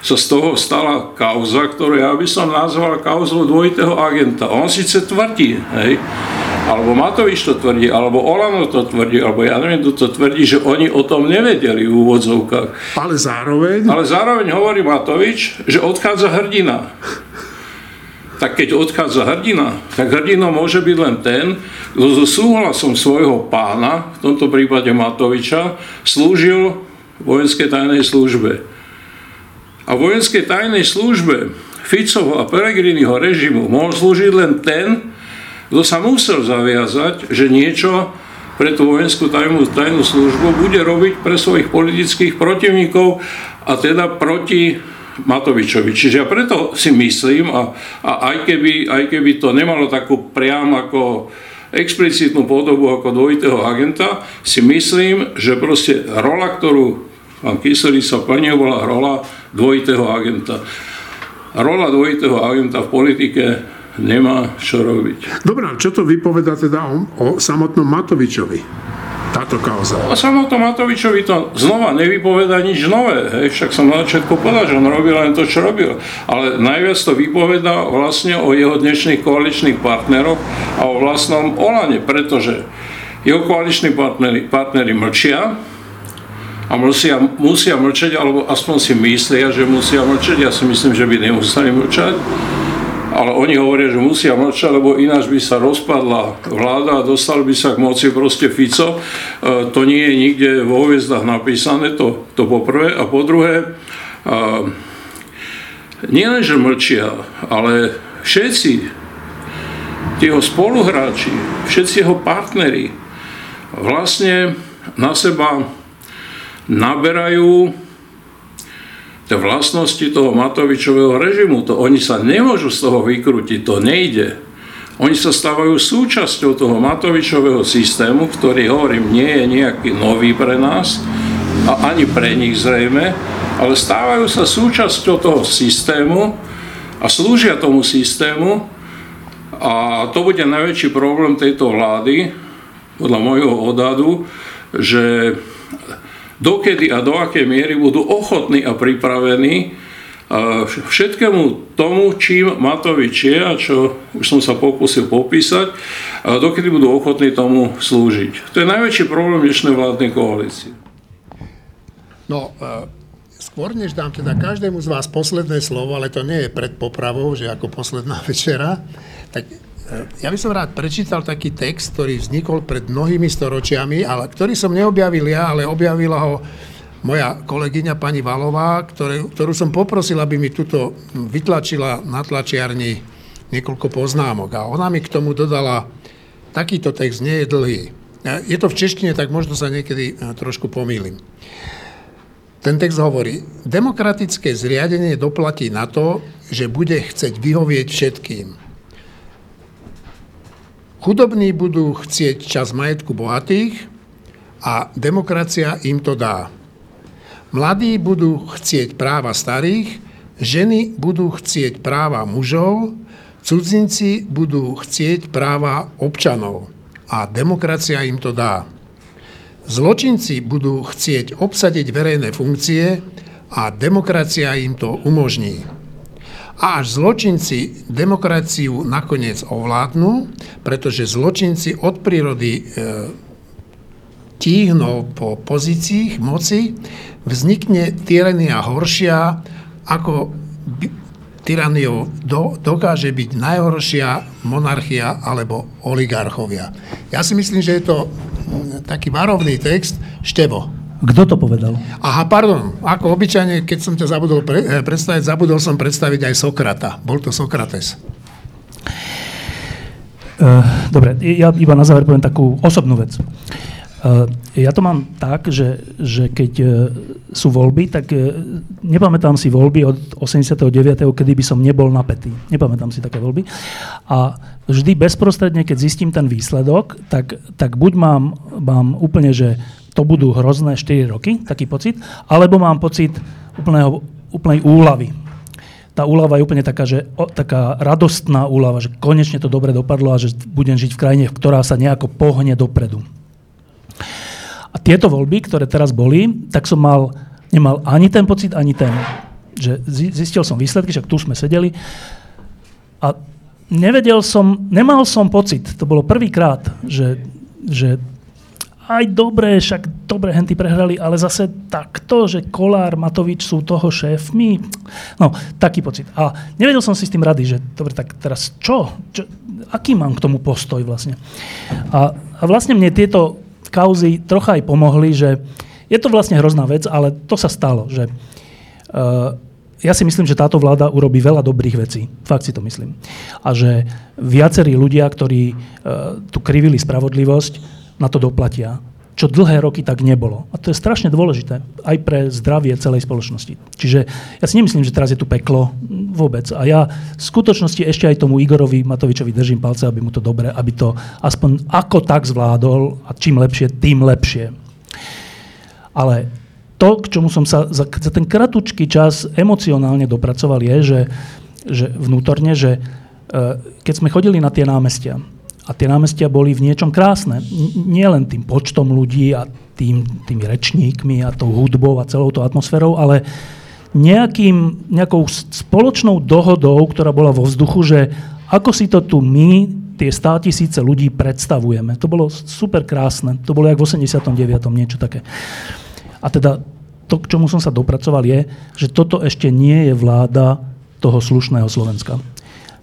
sa z toho stala kauza, ktorú ja by som nazval kauzou dvojitého agenta. On síce tvrdí, hej, alebo Matovič to tvrdí, alebo Olano to tvrdí, alebo ja neviem, kto to tvrdí, že oni o tom nevedeli v úvodzovkách.
Ale zároveň?
Ale zároveň hovorí Matovič, že odchádza hrdina. Tak keď odchádza hrdina, tak hrdinom môže byť len ten, kto so súhlasom svojho pána, v tomto prípade Matoviča, slúžil vojenskej tajnej službe. A vojenskej tajnej službe Ficovo a Peregriniho režimu mohol slúžiť len ten, kto sa musel zaviazať, že niečo pre tú vojenskú tajnú, tajnú službu bude robiť pre svojich politických protivníkov a teda proti Matovičovi. Čiže ja preto si myslím, a, a aj, keby, aj keby to nemalo takú priam ako explicitnú podobu ako dvojitého agenta, si myslím, že proste rola, ktorú pán Kyselica plnil, bola rola dvojitého agenta. Rola dvojitého agenta v politike nemá čo robiť.
Dobrá, čo to vypoveda teda o, o samotnom Matovičovi? Táto kauza.
O samotnom Matovičovi to znova nevypoveda nič nové. Hej. Však som na začiatku povedal, že on robil len to, čo robil. Ale najviac to vypoveda vlastne o jeho dnešných koaličných partneroch a o vlastnom Olane, pretože jeho koaliční partneri, partneri mlčia, a musia, musia mlčať, alebo aspoň si myslia, že musia mlčať. Ja si myslím, že by nemuseli mlčať ale oni hovoria, že musia mlčať, lebo ináč by sa rozpadla vláda a dostal by sa k moci proste Fico. E, to nie je nikde vo hviezdach napísané, to, to po. A po druhé, e, nie len, že mlčia, ale všetci jeho spoluhráči, všetci jeho partneri vlastne na seba naberajú vlastnosti toho Matovičového režimu, to oni sa nemôžu z toho vykrútiť, to nejde. Oni sa stávajú súčasťou toho Matovičového systému, ktorý, hovorím, nie je nejaký nový pre nás, a ani pre nich zrejme, ale stávajú sa súčasťou toho systému a slúžia tomu systému a to bude najväčší problém tejto vlády, podľa môjho odhadu, že dokedy a do akej miery budú ochotní a pripravení všetkému tomu, čím Matovič je a čo už som sa pokúsil popísať, dokedy budú ochotní tomu slúžiť. To je najväčší problém dnešnej vládnej koalície.
No, e, skôr než dám teda každému z vás posledné slovo, ale to nie je pred popravou, že ako posledná večera, tak ja by som rád prečítal taký text, ktorý vznikol pred mnohými storočiami, ale ktorý som neobjavil ja, ale objavila ho moja kolegyňa pani Valová, ktoré, ktorú som poprosil, aby mi tuto vytlačila na tlačiarni niekoľko poznámok. A ona mi k tomu dodala, takýto text nie je dlhý. Je to v češtine, tak možno sa niekedy e, trošku pomýlim. Ten text hovorí, demokratické zriadenie doplatí na to, že bude chceť vyhovieť všetkým. Chudobní budú chcieť čas majetku bohatých a demokracia im to dá. Mladí budú chcieť práva starých, ženy budú chcieť práva mužov, cudzinci budú chcieť práva občanov a demokracia im to dá. Zločinci budú chcieť obsadiť verejné funkcie a demokracia im to umožní. A až zločinci demokraciu nakoniec ovládnu, pretože zločinci od prírody e, tíhnou po pozíciích moci, vznikne tyrania horšia, ako tyraniou do, dokáže byť najhoršia monarchia alebo oligarchovia. Ja si myslím, že je to taký varovný text. Števo.
Kto to povedal?
Aha, pardon. Ako obyčajne, keď som ťa zabudol pre, eh, predstaviť, zabudol som predstaviť aj Sokrata. Bol to Sokrates.
Uh, dobre, ja iba na záver poviem takú osobnú vec. Uh, ja to mám tak, že, že keď uh, sú voľby, tak nepamätám si voľby od 89., kedy by som nebol napätý. Nepamätám si také voľby. A vždy bezprostredne, keď zistím ten výsledok, tak, tak buď mám, mám úplne, že to budú hrozné 4 roky, taký pocit, alebo mám pocit úplného, úplnej úlavy. Tá úlava je úplne taká, že, o, taká radostná úlava, že konečne to dobre dopadlo a že budem žiť v krajine, ktorá sa nejako pohne dopredu. A tieto voľby, ktoré teraz boli, tak som mal, nemal ani ten pocit, ani ten. Že zistil som výsledky, však tu sme sedeli a nevedel som, nemal som pocit, to bolo prvýkrát, že, že aj dobre, však dobre henty prehrali, ale zase takto, že Kolár, Matovič sú toho šéfmi. No, taký pocit. A nevedel som si s tým rady, že dobre, tak teraz čo? čo aký mám k tomu postoj vlastne? A, a vlastne mne tieto kauzy trocha aj pomohli, že je to vlastne hrozná vec, ale to sa stalo, že uh, ja si myslím, že táto vláda urobí veľa dobrých vecí. Fakt si to myslím. A že viacerí ľudia, ktorí uh, tu krivili spravodlivosť, na to doplatia, čo dlhé roky tak nebolo. A to je strašne dôležité aj pre zdravie celej spoločnosti. Čiže ja si nemyslím, že teraz je tu peklo vôbec. A ja v skutočnosti ešte aj tomu Igorovi Matovičovi držím palce, aby mu to dobre, aby to aspoň ako tak zvládol a čím lepšie, tým lepšie. Ale to, k čomu som sa za, za ten kratučký čas emocionálne dopracoval, je, že, že vnútorne, že e, keď sme chodili na tie námestia, a tie námestia boli v niečom krásne. Nie len tým počtom ľudí a tým, tými rečníkmi a tou hudbou a celou tou atmosférou, ale nejakým, nejakou spoločnou dohodou, ktorá bola vo vzduchu, že ako si to tu my, tie stá tisíce ľudí predstavujeme. To bolo super krásne. To bolo jak v 89. niečo také. A teda to, k čomu som sa dopracoval, je, že toto ešte nie je vláda toho slušného Slovenska.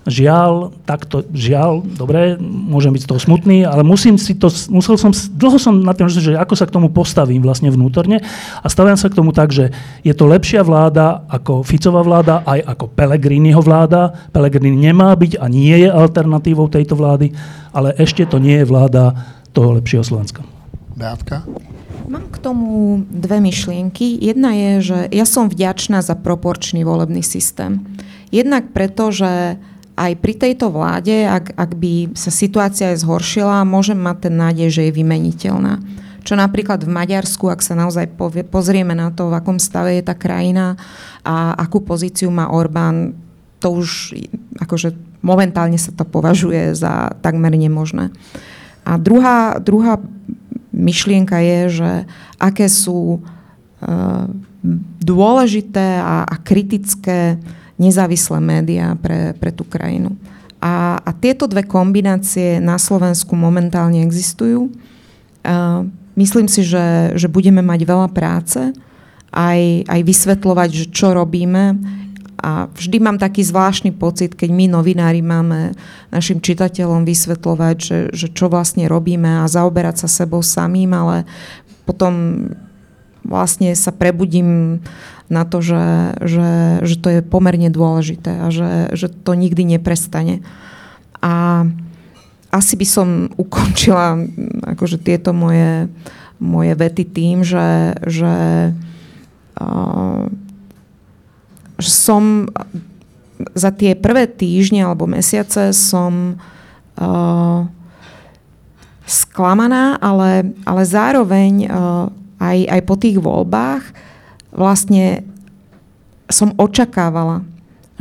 Žiaľ, takto, žiaľ, dobre, môžem byť z toho smutný, ale musím si to, musel som, dlho som na tým, že ako sa k tomu postavím vlastne vnútorne a staviam sa k tomu tak, že je to lepšia vláda ako Ficová vláda, aj ako Pelegriniho vláda. Pelegrini nemá byť a nie je alternatívou tejto vlády, ale ešte to nie je vláda toho lepšieho Slovenska.
Beatka?
Mám k tomu dve myšlienky. Jedna je, že ja som vďačná za proporčný volebný systém. Jednak preto, že aj pri tejto vláde, ak, ak by sa situácia aj zhoršila, môžem mať ten nádej, že je vymeniteľná. Čo napríklad v Maďarsku, ak sa naozaj povie, pozrieme na to, v akom stave je tá krajina a akú pozíciu má Orbán, to už akože momentálne sa to považuje za takmer nemožné. A druhá, druhá myšlienka je, že aké sú uh, dôležité a, a kritické nezávislé médiá pre, pre tú krajinu. A, a tieto dve kombinácie na Slovensku momentálne existujú. A myslím si, že, že budeme mať veľa práce aj, aj vysvetľovať, že čo robíme. A vždy mám taký zvláštny pocit, keď my novinári máme našim čitateľom vysvetľovať, že, že čo vlastne robíme a zaoberať sa sebou samým, ale potom vlastne sa prebudím na to, že, že, že to je pomerne dôležité a že, že to nikdy neprestane. A asi by som ukončila akože tieto moje, moje vety tým, že, že uh, som za tie prvé týždne alebo mesiace som uh, sklamaná, ale, ale zároveň uh, aj, aj po tých voľbách vlastne som očakávala,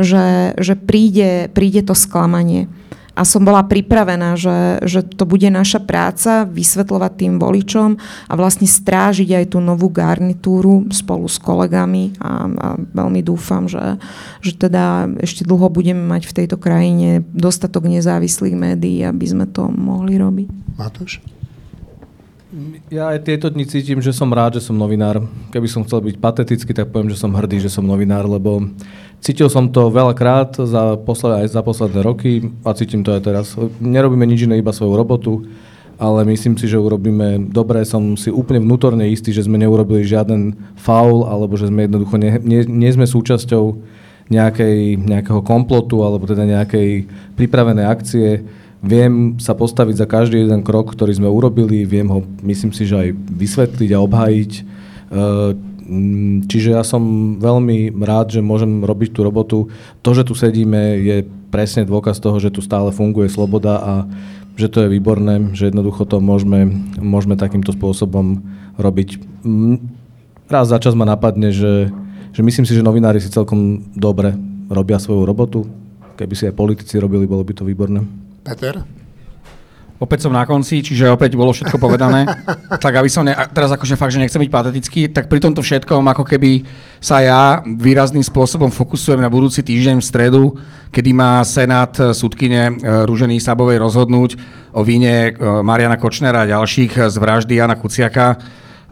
že, že príde, príde to sklamanie a som bola pripravená, že, že to bude naša práca vysvetľovať tým voličom a vlastne strážiť aj tú novú garnitúru spolu s kolegami a, a veľmi dúfam, že, že teda ešte dlho budeme mať v tejto krajine dostatok nezávislých médií, aby sme to mohli robiť.
Matúš?
Ja aj tieto dni cítim, že som rád, že som novinár. Keby som chcel byť patetický, tak poviem, že som hrdý, že som novinár, lebo cítil som to veľakrát za posled, aj za posledné roky a cítim to aj teraz. Nerobíme nič iné, iba svoju robotu, ale myslím si, že urobíme dobre. Som si úplne vnútorne istý, že sme neurobili žiaden faul, alebo že sme jednoducho nie, nie, nie sme súčasťou nejakej, nejakého komplotu alebo teda nejakej pripravenej akcie Viem sa postaviť za každý jeden krok, ktorý sme urobili, viem ho, myslím si, že aj vysvetliť a obhájiť. E, čiže ja som veľmi rád, že môžem robiť tú robotu. To, že tu sedíme, je presne dôkaz toho, že tu stále funguje sloboda a že to je výborné, že jednoducho to môžeme, môžeme takýmto spôsobom robiť. Raz za čas ma napadne, že, že myslím si, že novinári si celkom dobre robia svoju robotu. Keby si aj politici robili, bolo by to výborné.
Peter?
Opäť som na konci, čiže opäť bolo všetko povedané. tak aby som, ne, teraz akože fakt, že nechcem byť patetický, tak pri tomto všetkom ako keby sa ja výrazným spôsobom fokusujem na budúci týždeň v stredu, kedy má Senát eh, súdkyne eh, Rúženy Sabovej rozhodnúť o víne eh, Mariana Kočnera a ďalších z vraždy Jana Kuciaka.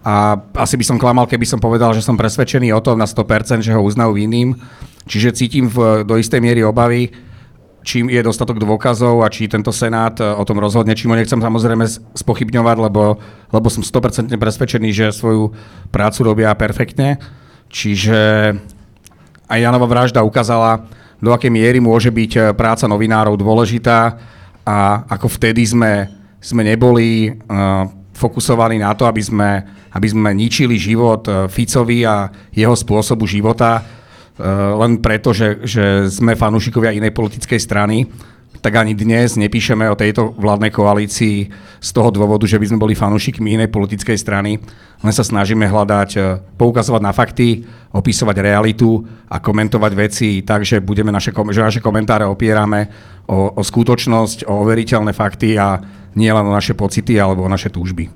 A asi by som klamal, keby som povedal, že som presvedčený o tom na 100%, že ho uznajú vinným. Čiže cítim v, do istej miery obavy, čím je dostatok dôkazov a či tento Senát e, o tom rozhodne, čím ho nechcem samozrejme spochybňovať, lebo, lebo som 100% presvedčený, že svoju prácu robia perfektne. Čiže aj Janova vražda ukázala, do akej miery môže byť e, práca novinárov dôležitá a ako vtedy sme, sme neboli uh, fokusovaní na to, aby sme, aby sme ničili život Ficovi a jeho spôsobu života, len preto, že, že sme fanúšikovia inej politickej strany, tak ani dnes nepíšeme o tejto vládnej koalícii z toho dôvodu, že by sme boli fanúšikmi inej politickej strany, len sa snažíme hľadať, eh, poukazovať na fakty, opisovať realitu a komentovať veci tak, že, budeme naše, že naše komentáre opierame o, o skutočnosť, o overiteľné fakty a nie len o naše pocity alebo o naše túžby.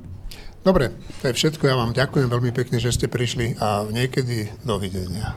Dobre, to je všetko. Ja vám ďakujem veľmi pekne, že ste prišli a niekedy dovidenia.